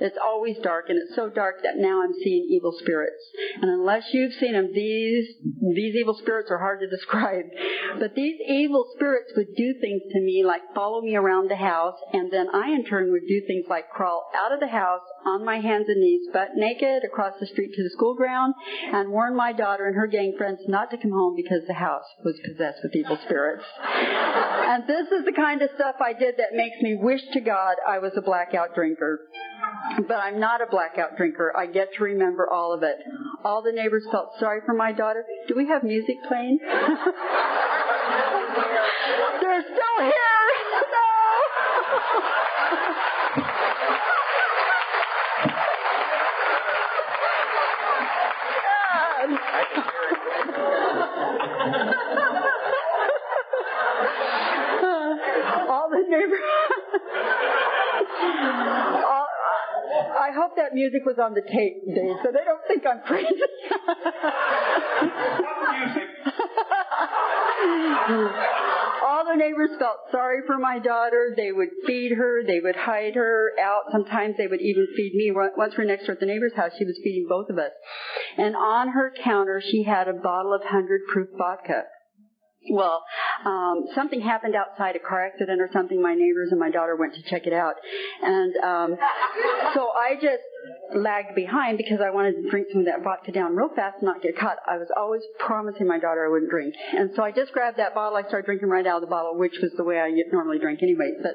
It's always dark, and it's so dark that now I'm seeing evil spirits. And unless you've seen them, these these evil spirits are hard to describe. But these evil spirits would do things to me like follow me around the house, and then I in turn would do things like crawl out of the house on my hands and knees, butt naked, across the street to the school ground, and warn my daughter and her gang friends not to come home because the house was possessed with evil spirits. and this is the kind of stuff I did that makes me wish to God I was a blackout drinker. But I'm not a blackout drinker. I get to remember all of it. All the neighbors felt sorry for my daughter. Do we have music playing? They're still here! No! all the neighbors. I hope that music was on the tape, Dave, so they don't think I'm crazy. All the neighbors felt sorry for my daughter. They would feed her. They would hide her out. Sometimes they would even feed me. Once we are next door at the neighbor's house, she was feeding both of us. And on her counter, she had a bottle of 100 proof vodka. Well, um, something happened outside, a car accident or something. My neighbors and my daughter went to check it out, and um, so I just lagged behind because I wanted to drink some of that vodka down real fast and not get caught. I was always promising my daughter I wouldn't drink. And so I just grabbed that bottle. I started drinking right out of the bottle, which was the way I normally drink anyway. But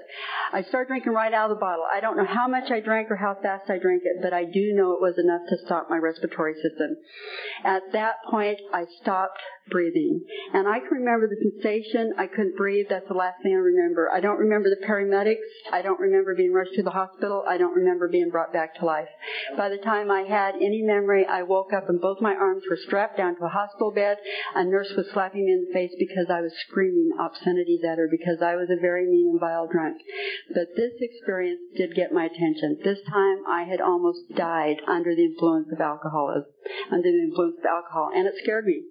I started drinking right out of the bottle. I don't know how much I drank or how fast I drank it, but I do know it was enough to stop my respiratory system. At that point, I stopped breathing. And I can remember the sensation. I couldn't breathe. That's the last thing I remember. I don't remember the paramedics. I don't remember being rushed to the hospital. I don't remember being brought back to life. By the time I had any memory, I woke up and both my arms were strapped down to a hospital bed. A nurse was slapping me in the face because I was screaming obscenities at her because I was a very mean and vile drunk. But this experience did get my attention. This time I had almost died under the influence of alcoholism, under the influence of alcohol, and it scared me.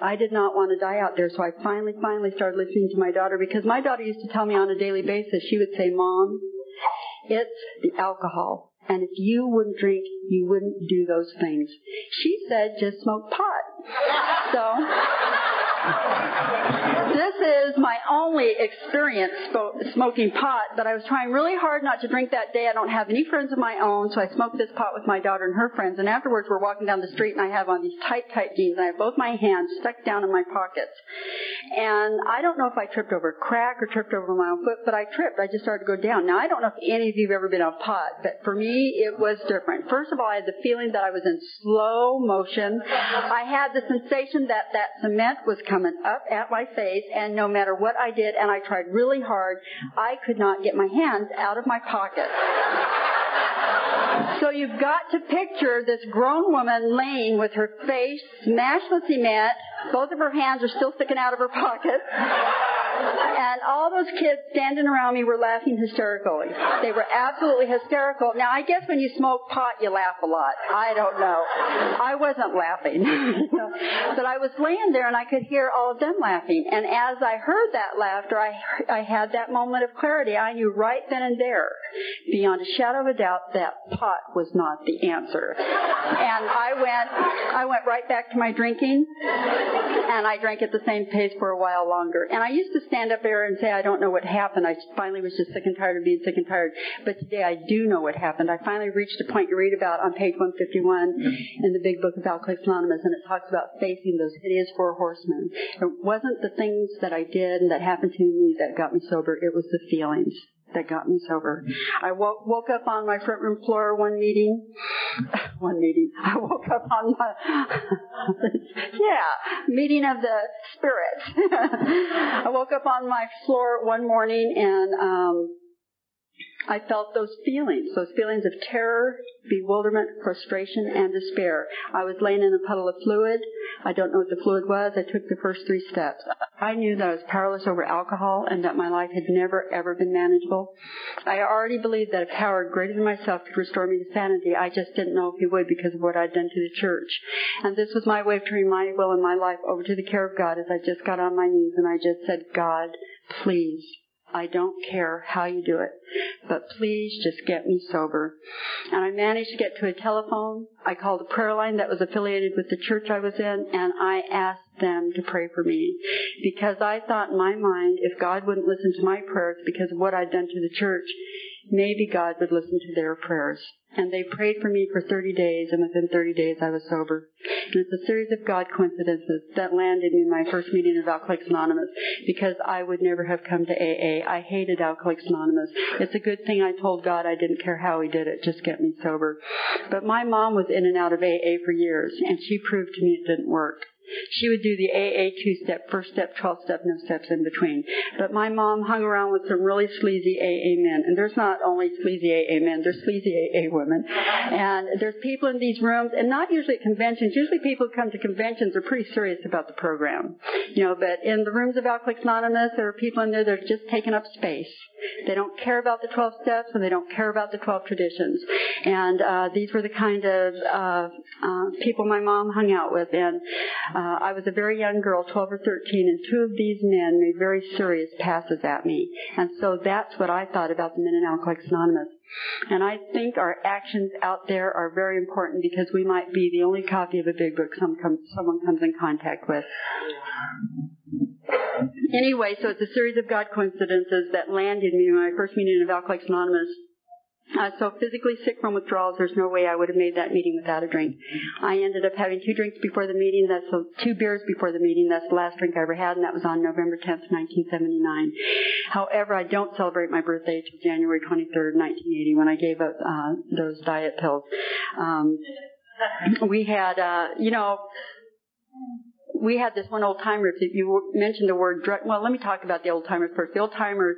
I did not want to die out there, so I finally, finally started listening to my daughter because my daughter used to tell me on a daily basis, she would say, Mom, it's the alcohol. And if you wouldn't drink, you wouldn't do those things. She said, just smoke pot. So, this is my only experience smoking pot, but I was trying really hard not to drink that day. I don't have any friends of my own, so I smoked this pot with my daughter and her friends. And afterwards, we're walking down the street, and I have on these tight, tight jeans, and I have both my hands stuck down in my pockets. And I don't know if I tripped over crack or tripped over my own foot, but I tripped. I just started to go down. Now, I don't know if any of you have ever been on pot, but for me, it was different. First of all, I had the feeling that I was in slow motion. I had the sensation that that cement was coming coming up at my face, and no matter what I did, and I tried really hard, I could not get my hands out of my pocket. So you've got to picture this grown woman laying with her face smashed with cement. Both of her hands are still sticking out of her pocket. And all those kids standing around me were laughing hysterically. They were absolutely hysterical. Now, I guess when you smoke pot, you laugh a lot. I don't know. I wasn't laughing. but I was laying there and I could hear all of them laughing. And as I heard that laughter, I, I had that moment of clarity. I knew right then and there, beyond a shadow of a doubt, that pot was not the answer. And I went, I went right back to my drinking and I drank at the same pace for a while longer. And I used to stand up there and say, I don't know what happened. I finally was just sick and tired of being sick and tired. But today I do know what happened. I finally reached a point you read about on page 151 in the big book of Alcoholics Anonymous, and it talks about facing those hideous four horsemen. It wasn't the things that I did and that happened to me that got me sober. It was the feelings that got me sober. I woke, woke up on my front room floor one meeting. one meeting. I woke up on my, yeah, meeting of the spirits. I woke up on my floor one morning and, um, I felt those feelings, those feelings of terror, bewilderment, frustration, and despair. I was laying in a puddle of fluid. I don't know what the fluid was. I took the first three steps. I knew that I was powerless over alcohol and that my life had never ever been manageable. I already believed that a power greater than myself could restore me to sanity. I just didn't know if he would because of what I'd done to the church. And this was my way of turning my will and my life over to the care of God as I just got on my knees and I just said, God, please I don't care how you do it, but please just get me sober. And I managed to get to a telephone. I called a prayer line that was affiliated with the church I was in, and I asked them to pray for me because I thought in my mind, if God wouldn't listen to my prayers because of what I'd done to the church, maybe God would listen to their prayers. And they prayed for me for 30 days, and within 30 days I was sober. And it's a series of God coincidences that landed me in my first meeting of Alcoholics Anonymous because I would never have come to AA. I hated Alcoholics Anonymous. It's a good thing I told God I didn't care how He did it, just get me sober. But my mom was in and out of AA for years, and she proved to me it didn't work. She would do the AA two step, first step, 12 step, no steps in between. But my mom hung around with some really sleazy AA men. And there's not only sleazy AA men, there's sleazy AA women. And there's people in these rooms, and not usually at conventions. Usually people who come to conventions are pretty serious about the program. You know, but in the rooms of Alcoholics Anonymous, there are people in there that are just taking up space. They don't care about the 12 steps and they don't care about the 12 traditions. And uh, these were the kind of uh, uh, people my mom hung out with. And uh, I was a very young girl, 12 or 13, and two of these men made very serious passes at me. And so that's what I thought about the men in Alcoholics Anonymous. And I think our actions out there are very important because we might be the only copy of a big book someone comes, someone comes in contact with. Anyway, so it's a series of God coincidences that landed me in my first meeting of Alcoholics Anonymous uh, so physically sick from withdrawals, there's no way I would have made that meeting without a drink. I ended up having two drinks before the meeting. That's so two beers before the meeting. That's the last drink I ever had, and that was on November 10th, 1979. However, I don't celebrate my birthday till January 23rd, 1980, when I gave up uh, those diet pills. Um, we had, uh, you know, we had this one old timer. If you mentioned the word drug, well, let me talk about the old timers first. The old timers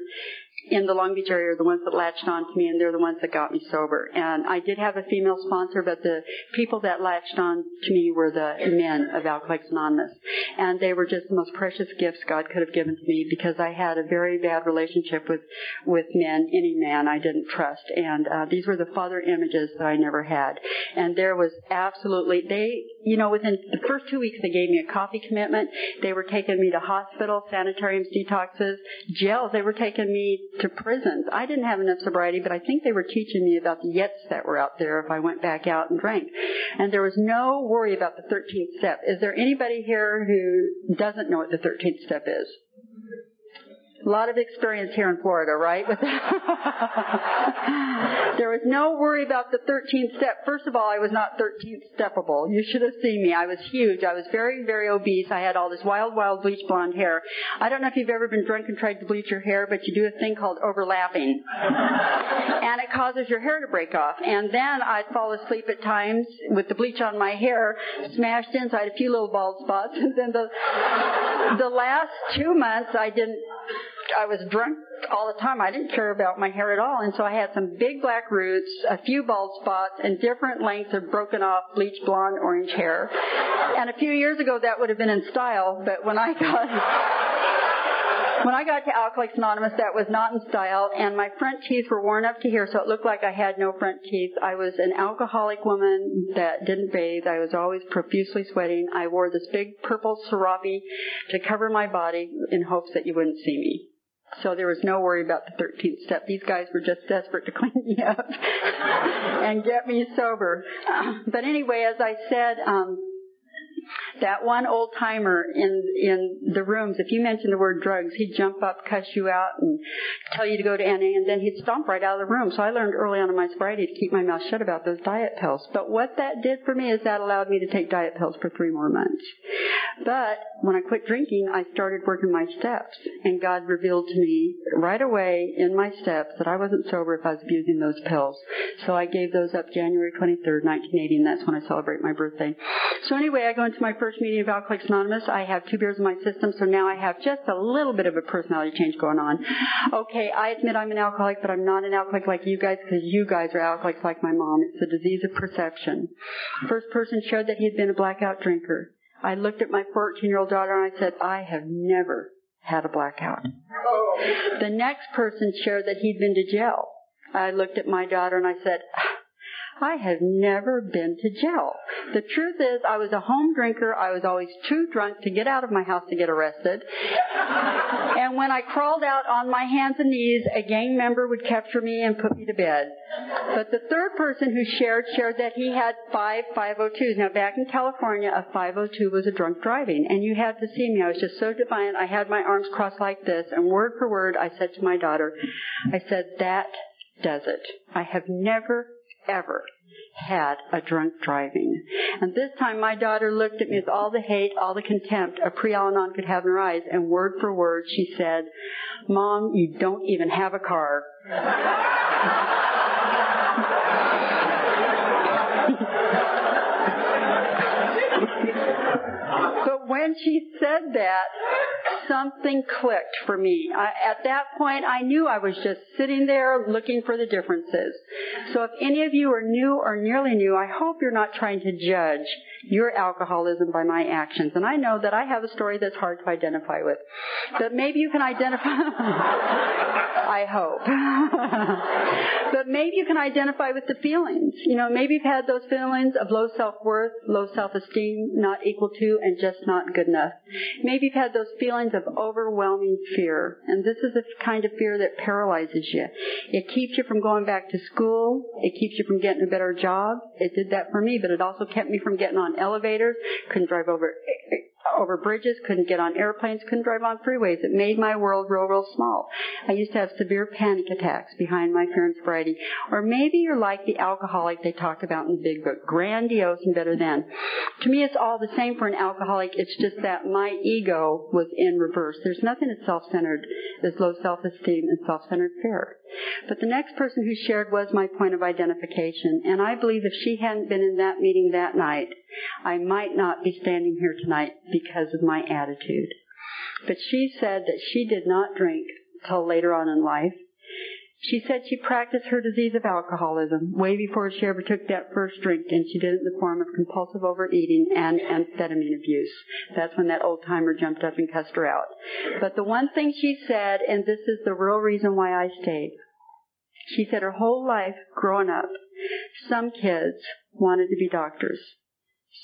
in the Long Beach area are the ones that latched on to me, and they're the ones that got me sober. And I did have a female sponsor, but the people that latched on to me were the men of Alcoholics Anonymous, and they were just the most precious gifts God could have given to me because I had a very bad relationship with with men, any man I didn't trust, and uh, these were the father images that I never had. And there was absolutely they, you know, within the first two weeks they gave me a coffee commitment. They were taking me to hospitals, sanitariums, detoxes, jails. They were taking me to prisons. I didn't have enough sobriety, but I think they were teaching me about the yets that were out there if I went back out and drank. And there was no worry about the 13th step. Is there anybody here who doesn't know what the 13th step is? A lot of experience here in Florida, right? There was no worry about the 13th step. First of all, I was not 13th stepable. You should have seen me. I was huge. I was very, very obese. I had all this wild, wild bleach blonde hair. I don't know if you've ever been drunk and tried to bleach your hair, but you do a thing called overlapping. and it causes your hair to break off. And then I'd fall asleep at times with the bleach on my hair smashed in, so I had a few little bald spots. And then the, the last two months I didn't I was drunk all the time. I didn't care about my hair at all. And so I had some big black roots, a few bald spots, and different lengths of broken off bleach blonde orange hair. And a few years ago that would have been in style, but when I got when I got to Alcoholics Anonymous, that was not in style, and my front teeth were worn up to here, so it looked like I had no front teeth. I was an alcoholic woman that didn't bathe. I was always profusely sweating. I wore this big purple serape to cover my body in hopes that you wouldn't see me. So there was no worry about the 13th step. These guys were just desperate to clean me up and get me sober. But anyway, as I said, um, that one old timer in in the rooms, if you mentioned the word drugs, he'd jump up, cuss you out, and tell you to go to NA, and then he'd stomp right out of the room. So I learned early on in my sobriety to keep my mouth shut about those diet pills. But what that did for me is that allowed me to take diet pills for three more months. But when I quit drinking, I started working my steps, and God revealed to me right away in my steps that I wasn't sober if I was abusing those pills. So I gave those up January 23rd, 1980, and that's when I celebrate my birthday. So anyway, I go into my first meeting of Alcoholics Anonymous. I have two beers in my system, so now I have just a little bit of a personality change going on. Okay, I admit I'm an alcoholic, but I'm not an alcoholic like you guys because you guys are alcoholics like my mom. It's a disease of perception. First person showed that he had been a blackout drinker. I looked at my 14 year old daughter and I said, I have never had a blackout. The next person shared that he'd been to jail. I looked at my daughter and I said, I have never been to jail. The truth is, I was a home drinker. I was always too drunk to get out of my house to get arrested. and when I crawled out on my hands and knees, a gang member would capture me and put me to bed. But the third person who shared shared that he had five 502s. Now back in California, a 502 was a drunk driving. And you had to see me. I was just so defiant. I had my arms crossed like this. And word for word, I said to my daughter, I said, that does it. I have never ever had a drunk driving. And this time my daughter looked at me with all the hate, all the contempt a pre-Al-Anon could have in her eyes, and word for word she said, Mom, you don't even have a car. but when she said that, something clicked for me. I, at that point, I knew I was just sitting there looking for the differences. So if any of you are new or nearly new, I hope you're not trying to judge your alcoholism by my actions. And I know that I have a story that's hard to identify with. But maybe you can identify, I hope. but maybe you can identify with the feelings. You know, maybe you've had those feelings of low self-worth, low self-esteem, not equal to, and just not good enough. Maybe you've had those feelings of overwhelming fear. And this is the kind of fear that paralyzes you. It keeps you from going back to school. It keeps you from getting a better job. It did that for me, but it also kept me from getting on elevators, couldn't drive over over bridges, couldn't get on airplanes, couldn't drive on freeways. It made my world real, real small. I used to have severe panic attacks behind my fear and sobriety. Or maybe you're like the alcoholic they talk about in the big book, grandiose and better than. To me, it's all the same for an alcoholic. It's just that my ego was in reverse. There's nothing as self-centered as low self-esteem and self-centered fear. But the next person who shared was my point of identification, and I believe if she hadn't been in that meeting that night, I might not be standing here tonight because of my attitude. But she said that she did not drink till later on in life. She said she practiced her disease of alcoholism way before she ever took that first drink, and she did it in the form of compulsive overeating and amphetamine abuse. That's when that old timer jumped up and cussed her out. But the one thing she said, and this is the real reason why I stayed, she said her whole life growing up, some kids wanted to be doctors.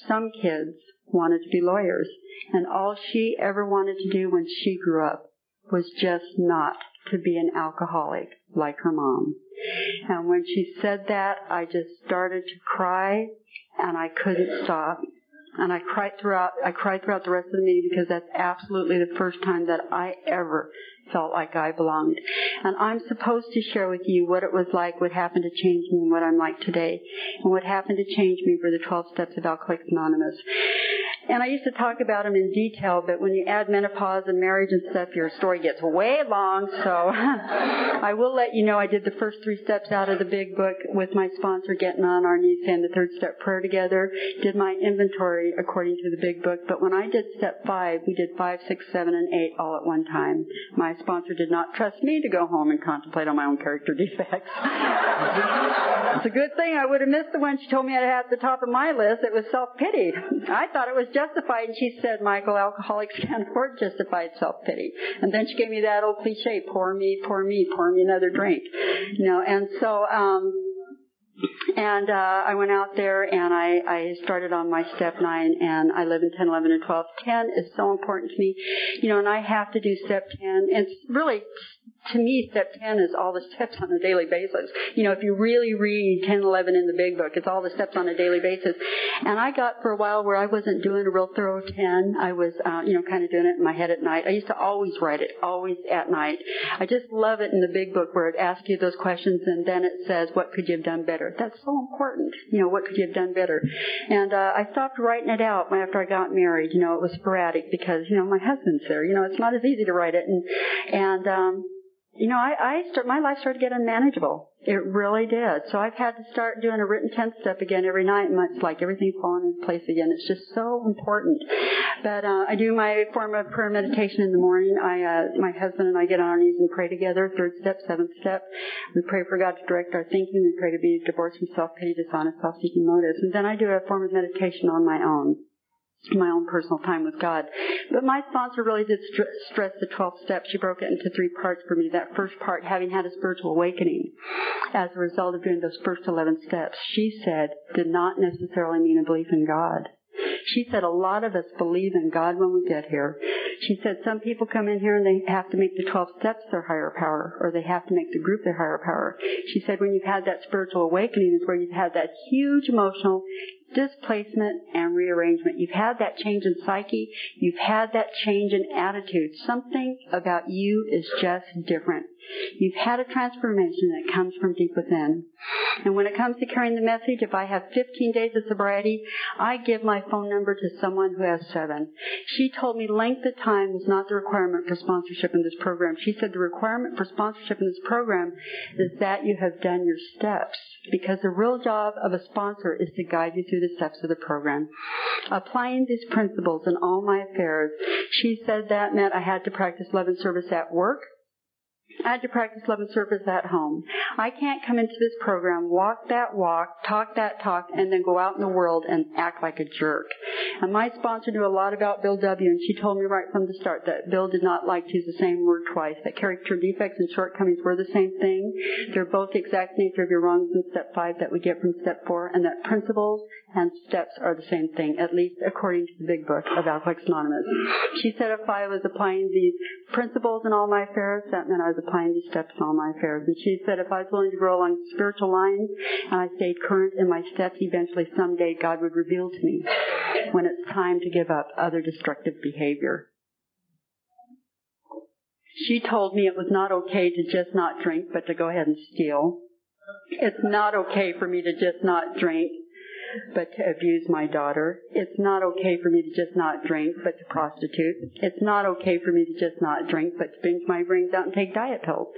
Some kids wanted to be lawyers. And all she ever wanted to do when she grew up was just not to be an alcoholic like her mom. And when she said that, I just started to cry and I couldn't stop. And I cried throughout, I cried throughout the rest of the meeting because that's absolutely the first time that I ever felt like I belonged. And I'm supposed to share with you what it was like, what happened to change me and what I'm like today, and what happened to change me for the 12 steps of Alcoholics Anonymous. And I used to talk about them in detail, but when you add menopause and marriage and stuff, your story gets way long. So I will let you know I did the first three steps out of the big book with my sponsor getting on our knees saying the third step prayer together. Did my inventory according to the big book. But when I did step five, we did five, six, seven, and eight all at one time. My sponsor did not trust me to go home and contemplate on my own character defects. it's a good thing I would have missed the one she told me I had at the top of my list. It was self-pity. I thought it was justified, and she said, Michael, alcoholics can't afford justified self-pity. And then she gave me that old cliche, pour me, pour me, pour me another drink. You know, and so, um, and uh, I went out there and I, I started on my step nine and I live in 10, 11, and 12. 10 is so important to me, you know, and I have to do step 10. And it's really to me, step 10 is all the steps on a daily basis. You know, if you really read 10, 11 in the big book, it's all the steps on a daily basis. And I got for a while where I wasn't doing a real thorough 10. I was, uh, you know, kind of doing it in my head at night. I used to always write it, always at night. I just love it in the big book where it asks you those questions and then it says, what could you have done better? That's so important. You know, what could you have done better? And, uh, I stopped writing it out after I got married. You know, it was sporadic because, you know, my husband's there. You know, it's not as easy to write it. And, and, um, you know, I, I start, my life started to get unmanageable. It really did. So I've had to start doing a written 10 step again every night and it's like everything's falling in place again. It's just so important. But, uh, I do my form of prayer meditation in the morning. I, uh, my husband and I get on our knees and pray together. Third step, seventh step. We pray for God to direct our thinking. We pray to be divorced from self-pity, dishonest, self-seeking motives. And then I do a form of meditation on my own my own personal time with God. But my sponsor really did st- stress the 12 steps. She broke it into three parts for me. That first part, having had a spiritual awakening as a result of doing those first 11 steps, she said did not necessarily mean a belief in God. She said a lot of us believe in God when we get here. She said some people come in here and they have to make the 12 steps their higher power or they have to make the group their higher power. She said when you've had that spiritual awakening is where you've had that huge emotional displacement and rearrangement. You've had that change in psyche. You've had that change in attitude. Something about you is just different. You've had a transformation that comes from deep within. And when it comes to carrying the message, if I have 15 days of sobriety, I give my phone number to someone who has seven. She told me length of time was not the requirement for sponsorship in this program. She said the requirement for sponsorship in this program is that you have done your steps. Because the real job of a sponsor is to guide you through the steps of the program. Applying these principles in all my affairs, she said that meant I had to practice love and service at work, I had to practice love and service at home. I can't come into this program, walk that walk, talk that talk, and then go out in the world and act like a jerk. And my sponsor knew a lot about Bill W. and she told me right from the start that Bill did not like to use the same word twice, that character defects and shortcomings were the same thing. They're both the exact nature of your wrongs in step five that we get from step four, and that principles and steps are the same thing, at least according to the big book of Alcoholics Anonymous. She said if I was applying these principles in all my affairs, that meant I was applying these steps in all my affairs. And she said if I was willing to grow along spiritual lines and I stayed current in my steps, eventually someday God would reveal to me when it's time to give up other destructive behavior. She told me it was not okay to just not drink, but to go ahead and steal. It's not okay for me to just not drink, but to abuse my daughter. It's not okay for me to just not drink, but to prostitute. It's not okay for me to just not drink, but to binge my brains out and take diet pills.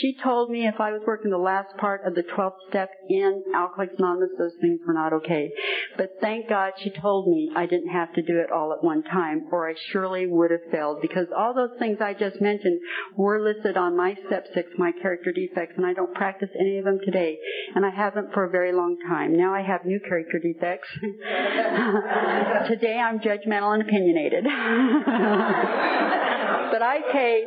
She told me if I was working the last part of the 12th step in Alcoholics Anonymous, those things were not okay. But thank God she told me I didn't have to do it all at one time, or I surely would have failed, because all those things I just mentioned were listed on my step six, my character defects, and I don't practice any of them today, and I haven't for a very long time. Now I have new character defects. Today I'm judgmental and opinionated. but I pay,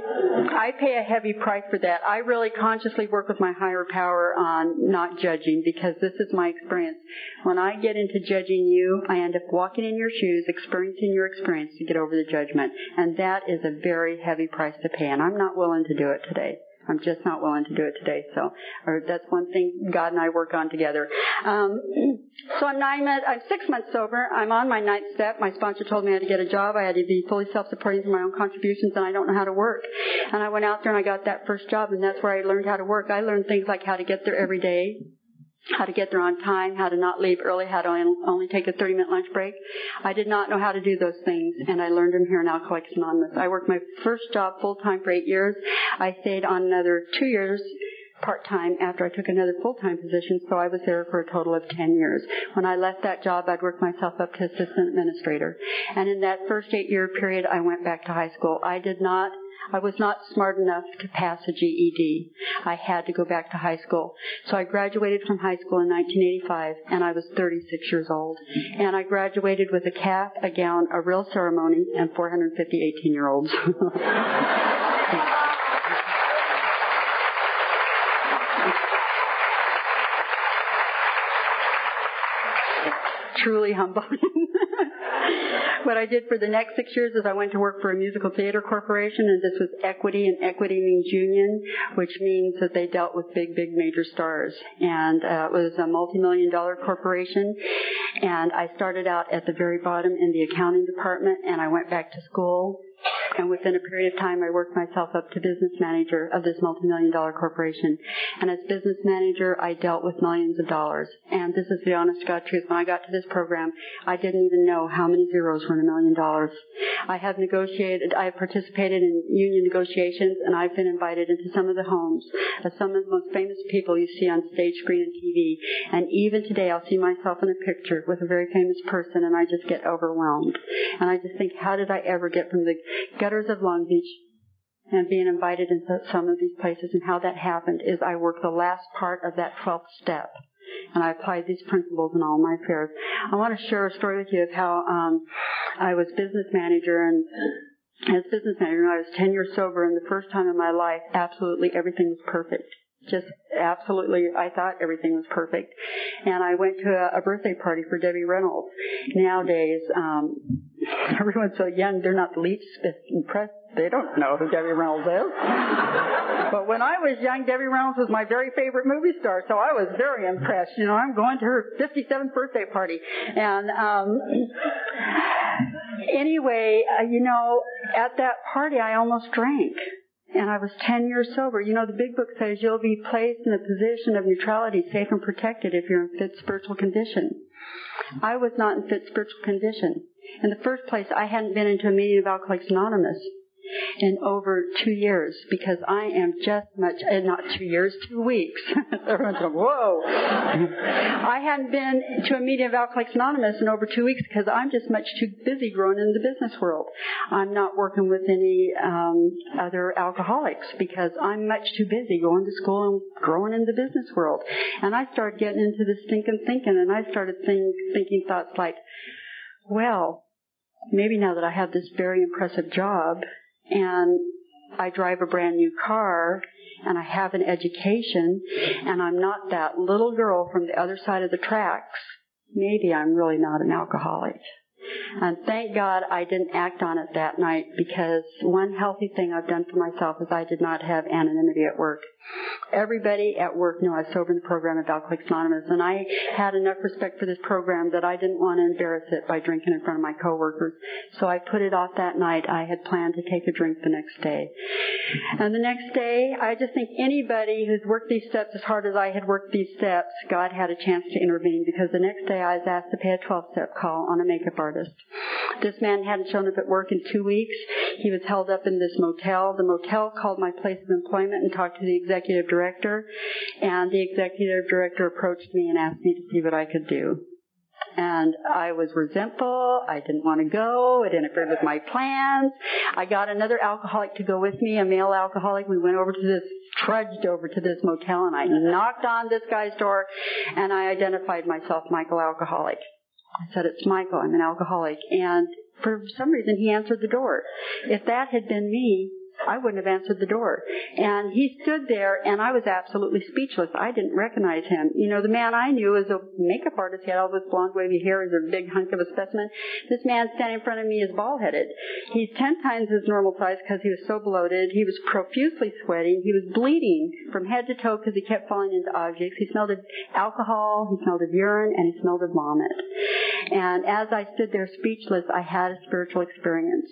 I pay a heavy price for that. I really consciously work with my higher power on not judging because this is my experience. When I get into judging you, I end up walking in your shoes, experiencing your experience to get over the judgment. And that is a very heavy price to pay and I'm not willing to do it today. I'm just not willing to do it today. So, or that's one thing God and I work on together. Um, so I'm nine months, I'm six months sober. I'm on my ninth step. My sponsor told me I had to get a job. I had to be fully self-supporting for my own contributions, and I don't know how to work. And I went out there and I got that first job, and that's where I learned how to work. I learned things like how to get there every day, how to get there on time, how to not leave early, how to only take a 30 minute lunch break. I did not know how to do those things, and I learned them here in Alcoholics Anonymous. I worked my first job full time for eight years. I stayed on another two years part time after I took another full time position, so I was there for a total of 10 years. When I left that job, I'd worked myself up to assistant administrator. And in that first eight year period, I went back to high school. I did not I was not smart enough to pass a GED. I had to go back to high school. So I graduated from high school in 1985 and I was 36 years old. And I graduated with a cap, a gown, a real ceremony, and 450 18 year olds. truly humbling. what I did for the next six years is I went to work for a musical theater corporation, and this was equity, and equity means union, which means that they dealt with big, big major stars. And uh, it was a multi-million dollar corporation, and I started out at the very bottom in the accounting department, and I went back to school and within a period of time, I worked myself up to business manager of this multi-million dollar corporation. And as business manager, I dealt with millions of dollars. And this is the honest God truth. When I got to this program, I didn't even know how many zeros were in a million dollars. I have negotiated, I have participated in union negotiations, and I've been invited into some of the homes of some of the most famous people you see on stage, screen, and TV. And even today, I'll see myself in a picture with a very famous person, and I just get overwhelmed. And I just think, how did I ever get from the gutters of Long Beach and being invited into some of these places and how that happened is I worked the last part of that 12th step and I applied these principles in all my affairs. I want to share a story with you of how um, I was business manager and as business manager, I was 10 years sober, and the first time in my life, absolutely everything was perfect. Just absolutely, I thought everything was perfect. And I went to a, a birthday party for Debbie Reynolds. Nowadays, um, everyone's so young, they're not the least impressed. They don't know who Debbie Reynolds is. but when I was young, Debbie Reynolds was my very favorite movie star, so I was very impressed. You know, I'm going to her 57th birthday party. And, um, anyway, uh, you know, at that party, I almost drank and I was 10 years sober. You know, the big book says you'll be placed in a position of neutrality, safe and protected if you're in fit spiritual condition. I was not in fit spiritual condition. In the first place, I hadn't been into a meeting of Alcoholics Anonymous in over two years because I am just much, and not two years, two weeks. Everyone's like, whoa. I hadn't been to a meeting of Alcoholics Anonymous in over two weeks because I'm just much too busy growing in the business world. I'm not working with any um, other alcoholics because I'm much too busy going to school and growing in the business world. And I started getting into this thinking, thinking, and I started think, thinking thoughts like, well, maybe now that I have this very impressive job and I drive a brand new car and I have an education and I'm not that little girl from the other side of the tracks, maybe I'm really not an alcoholic. And thank God I didn't act on it that night because one healthy thing I've done for myself is I did not have anonymity at work. Everybody at work knew I was sober in the program of Alcoholics Anonymous, and I had enough respect for this program that I didn't want to embarrass it by drinking in front of my coworkers. So I put it off that night. I had planned to take a drink the next day. And the next day, I just think anybody who's worked these steps as hard as I had worked these steps, God had a chance to intervene because the next day I was asked to pay a 12 step call on a makeup artist. This man hadn't shown up at work in two weeks. He was held up in this motel. The motel called my place of employment and talked to the executive director, and the executive director approached me and asked me to see what I could do. And I was resentful. I didn't want to go. It interfered with my plans. I got another alcoholic to go with me, a male alcoholic. We went over to this, trudged over to this motel and I knocked on this guy's door and I identified myself Michael Alcoholic. I said, it's Michael. I'm an alcoholic. And for some reason he answered the door. If that had been me, I wouldn't have answered the door. And he stood there, and I was absolutely speechless. I didn't recognize him. You know, the man I knew was a makeup artist. He had all this blonde, wavy hair. He's a big hunk of a specimen. This man standing in front of me is bald-headed. He's ten times his normal size because he was so bloated. He was profusely sweating. He was bleeding from head to toe because he kept falling into objects. He smelled of alcohol. He smelled of urine, and he smelled of vomit. And as I stood there speechless, I had a spiritual experience.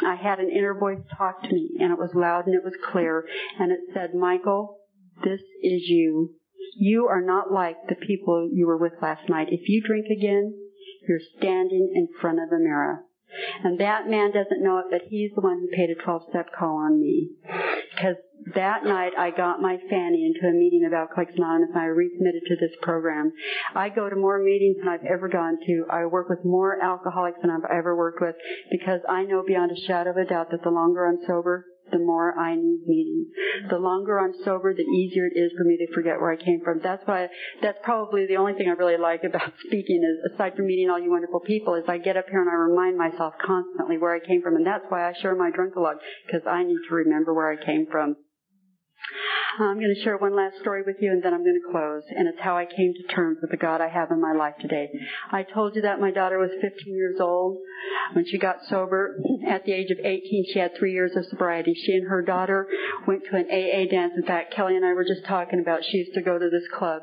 I had an inner voice talk to me, and it was loud and it was clear, and it said, Michael, this is you. You are not like the people you were with last night. If you drink again, you're standing in front of a mirror. And that man doesn't know it, but he's the one who paid a 12 step call on me. Because that night I got my Fanny into a meeting of Alcoholics Anonymous and I recommitted to this program. I go to more meetings than I've ever gone to. I work with more alcoholics than I've ever worked with because I know beyond a shadow of a doubt that the longer I'm sober, the more I need meaning. The longer I'm sober, the easier it is for me to forget where I came from. That's why, that's probably the only thing I really like about speaking is, aside from meeting all you wonderful people, is I get up here and I remind myself constantly where I came from. And that's why I share my drunkalog, because I need to remember where I came from. I'm going to share one last story with you and then I'm going to close. And it's how I came to terms with the God I have in my life today. I told you that my daughter was 15 years old when she got sober. At the age of 18, she had three years of sobriety. She and her daughter went to an AA dance. In fact, Kelly and I were just talking about she used to go to this club,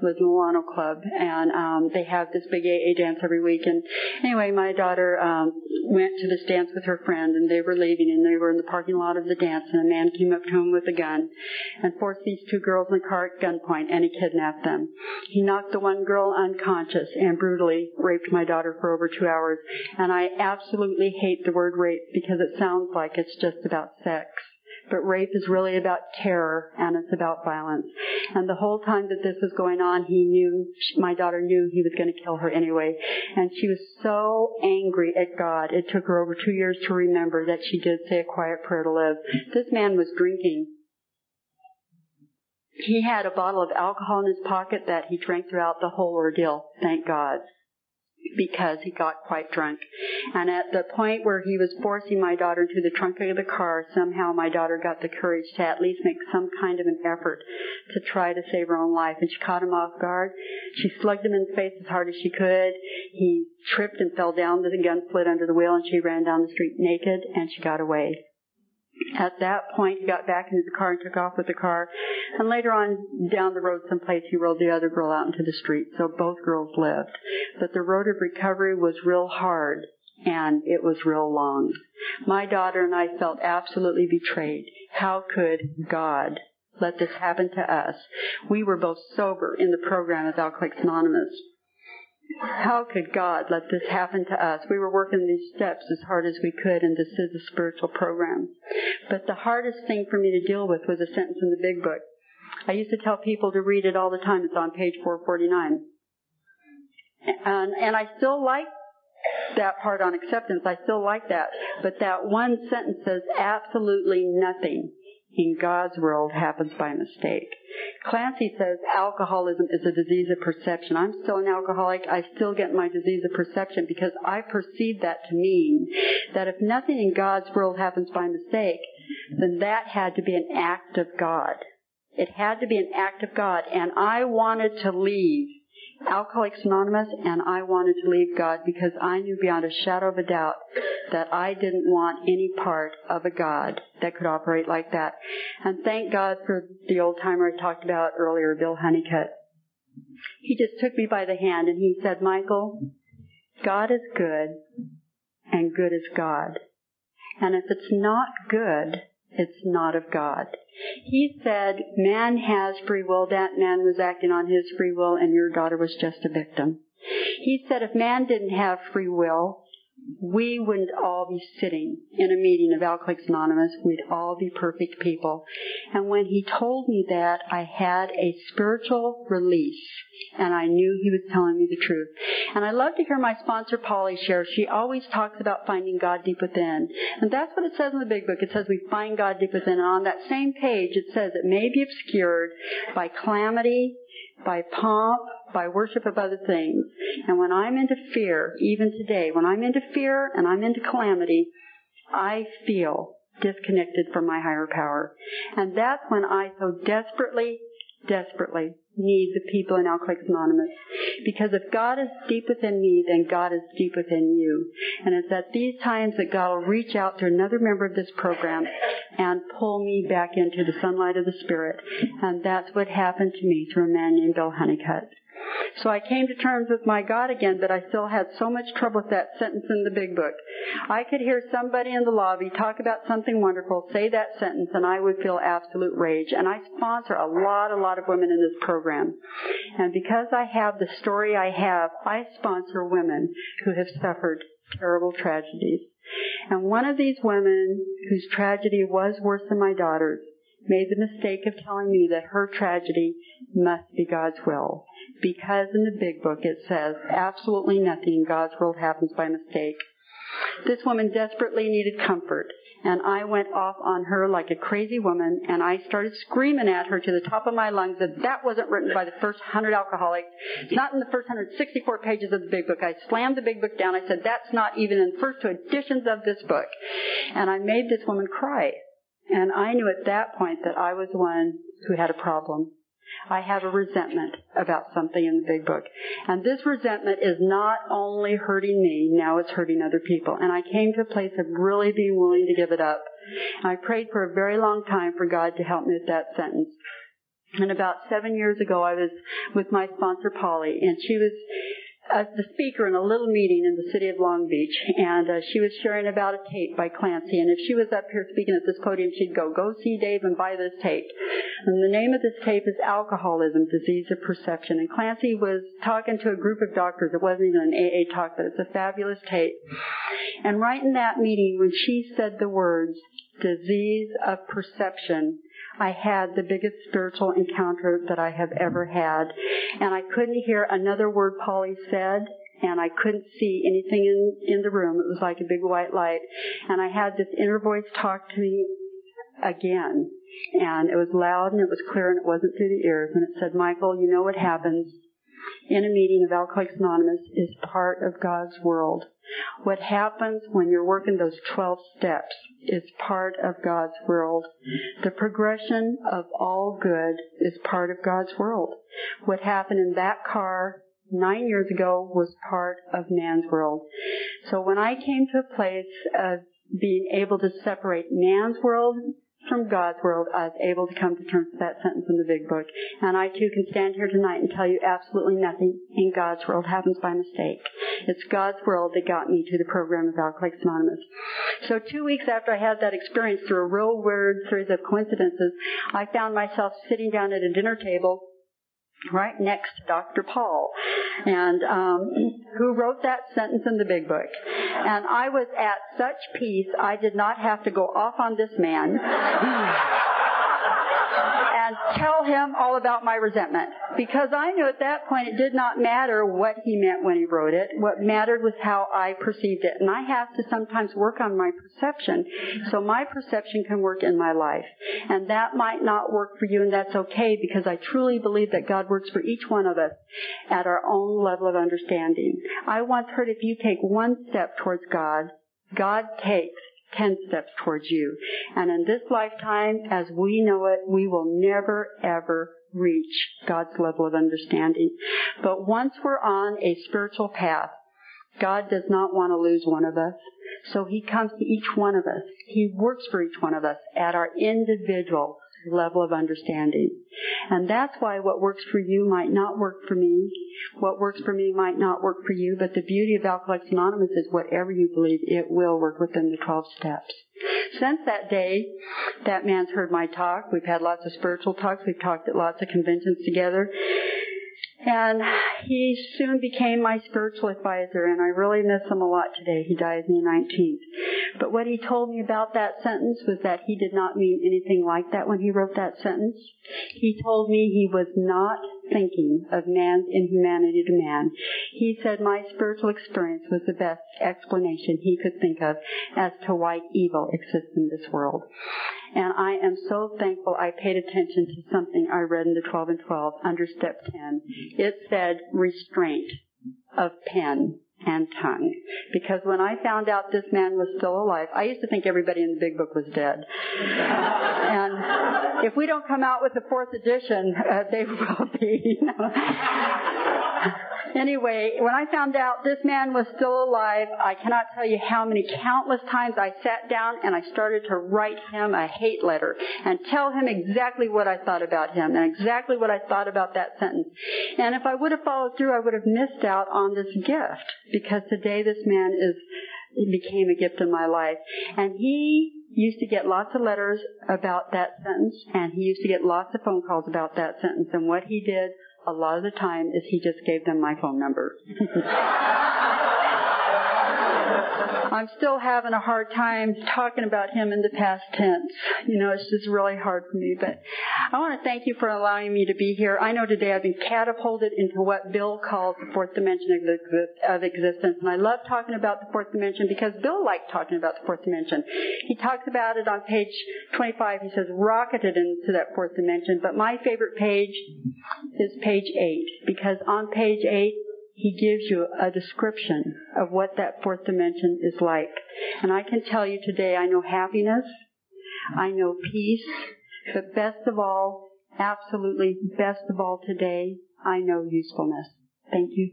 the Milano Club, and um, they have this big AA dance every week. And anyway, my daughter um, went to this dance with her friend, and they were leaving, and they were in the parking lot of the dance, and a man came up to him with a gun and forced these two girls in the car at gunpoint, and he kidnapped them. He knocked the one girl unconscious and brutally raped my daughter for over two hours. And I absolutely hate the word rape because it sounds like it's just about sex but rape is really about terror and it's about violence. And the whole time that this was going on, he knew, my daughter knew he was going to kill her anyway. And she was so angry at God. It took her over two years to remember that she did say a quiet prayer to live. This man was drinking he had a bottle of alcohol in his pocket that he drank throughout the whole ordeal, thank God, because he got quite drunk. And at the point where he was forcing my daughter into the trunk of the car, somehow my daughter got the courage to at least make some kind of an effort to try to save her own life. And she caught him off guard. She slugged him in the face as hard as she could. He tripped and fell down. The gun slid under the wheel and she ran down the street naked and she got away. At that point, he got back into the car and took off with the car. And later on, down the road someplace, he rolled the other girl out into the street. So both girls lived. But the road of recovery was real hard and it was real long. My daughter and I felt absolutely betrayed. How could God let this happen to us? We were both sober in the program of Alcoholics Anonymous how could God let this happen to us? We were working these steps as hard as we could, and this is a spiritual program. But the hardest thing for me to deal with was a sentence in the big book. I used to tell people to read it all the time. It's on page 449. And, and I still like that part on acceptance. I still like that. But that one sentence says absolutely nothing in God's world happens by mistake. Clancy says alcoholism is a disease of perception. I'm still an alcoholic. I still get my disease of perception because I perceive that to mean that if nothing in God's world happens by mistake, then that had to be an act of God. It had to be an act of God. And I wanted to leave Alcoholics Anonymous and I wanted to leave God because I knew beyond a shadow of a doubt that I didn't want any part of a God that could operate like that. And thank God for the old timer I talked about earlier, Bill Honeycutt. He just took me by the hand and he said, Michael, God is good and good is God. And if it's not good, it's not of God. He said, man has free will. That man was acting on his free will and your daughter was just a victim. He said if man didn't have free will, we wouldn't all be sitting in a meeting of Alcoholics Anonymous. We'd all be perfect people. And when he told me that, I had a spiritual release and I knew he was telling me the truth. And I love to hear my sponsor Polly share. She always talks about finding God deep within. And that's what it says in the big book. It says we find God deep within. And on that same page it says it may be obscured by calamity, by pomp, by worship of other things. And when I'm into fear, even today, when I'm into fear and I'm into calamity, I feel disconnected from my higher power. And that's when I so desperately, desperately need the people in Alcoholics Anonymous. Because if God is deep within me, then God is deep within you. And it's at these times that God will reach out to another member of this program and pull me back into the sunlight of the Spirit. And that's what happened to me through a man named Bill Honeycutt. So I came to terms with my God again, but I still had so much trouble with that sentence in the big book. I could hear somebody in the lobby talk about something wonderful, say that sentence, and I would feel absolute rage. And I sponsor a lot, a lot of women in this program. And because I have the story I have, I sponsor women who have suffered terrible tragedies. And one of these women whose tragedy was worse than my daughter's made the mistake of telling me that her tragedy must be God's will because in the big book it says absolutely nothing in God's world happens by mistake. This woman desperately needed comfort, and I went off on her like a crazy woman, and I started screaming at her to the top of my lungs that that wasn't written by the first hundred alcoholics. It's not in the first 164 pages of the big book. I slammed the big book down. I said, that's not even in the first two editions of this book. And I made this woman cry. And I knew at that point that I was the one who had a problem. I have a resentment about something in the big book. And this resentment is not only hurting me, now it's hurting other people. And I came to a place of really being willing to give it up. I prayed for a very long time for God to help me with that sentence. And about seven years ago, I was with my sponsor, Polly, and she was as the speaker in a little meeting in the city of Long Beach, and uh, she was sharing about a tape by Clancy. And if she was up here speaking at this podium, she'd go, "Go see Dave and buy this tape." And the name of this tape is "Alcoholism: Disease of Perception." And Clancy was talking to a group of doctors. It wasn't even an AA talk, but it's a fabulous tape. And right in that meeting, when she said the words "disease of perception," I had the biggest spiritual encounter that I have ever had. And I couldn't hear another word Polly said, and I couldn't see anything in, in the room. It was like a big white light. And I had this inner voice talk to me again. And it was loud and it was clear and it wasn't through the ears. And it said, Michael, you know what happens in a meeting of Alcoholics Anonymous is part of God's world. What happens when you're working those 12 steps is part of God's world. The progression of all good is part of God's world. What happened in that car nine years ago was part of man's world. So when I came to a place of being able to separate man's world from God's world, I was able to come to terms with that sentence in the big book. And I too can stand here tonight and tell you absolutely nothing in God's world happens by mistake. It's God's world that got me to the program of Alcoholics Anonymous. So two weeks after I had that experience through a real weird series of coincidences, I found myself sitting down at a dinner table right next to Dr. Paul, and um, who wrote that sentence in the big book. And I was at such peace, I did not have to go off on this man. And tell him all about my resentment. Because I knew at that point it did not matter what he meant when he wrote it. What mattered was how I perceived it. And I have to sometimes work on my perception so my perception can work in my life. And that might not work for you and that's okay because I truly believe that God works for each one of us at our own level of understanding. I once heard if you take one step towards God, God takes 10 steps towards you. And in this lifetime, as we know it, we will never ever reach God's level of understanding. But once we're on a spiritual path, God does not want to lose one of us. So He comes to each one of us. He works for each one of us at our individual level of understanding. And that's why what works for you might not work for me. What works for me might not work for you, but the beauty of Alcoholics Anonymous is whatever you believe, it will work within the 12 steps. Since that day, that man's heard my talk. We've had lots of spiritual talks. We've talked at lots of conventions together. And he soon became my spiritual advisor, and I really miss him a lot today. He died May 19th. But what he told me about that sentence was that he did not mean anything like that when he wrote that sentence. He told me he was not thinking of man's inhumanity to man. He said my spiritual experience was the best explanation he could think of as to why evil exists in this world. And I am so thankful I paid attention to something I read in the 12 and 12 under step 10. It said restraint of pen and tongue. Because when I found out this man was still alive, I used to think everybody in the big book was dead. and if we don't come out with the fourth edition, uh, they will be. You know anyway, when I found out this man was still alive, I cannot tell you how many countless times I sat down and I started to write him a hate letter and tell him exactly what I thought about him and exactly what I thought about that sentence. And if I would have followed through, I would have missed out on this gift because today this man is became a gift in my life. And he used to get lots of letters about that sentence, and he used to get lots of phone calls about that sentence. And what he did a lot of the time is he just gave them my phone number. I'm still having a hard time talking about him in the past tense. You know, it's just really hard for me. But I want to thank you for allowing me to be here. I know today I've been catapulted into what Bill calls the fourth dimension of existence. And I love talking about the fourth dimension because Bill liked talking about the fourth dimension. He talks about it on page 25. He says, rocketed into that fourth dimension. But my favorite page is page 8 because on page 8, he gives you a description of what that fourth dimension is like. And I can tell you today, I know happiness, I know peace, but best of all, absolutely best of all today, I know usefulness. Thank you.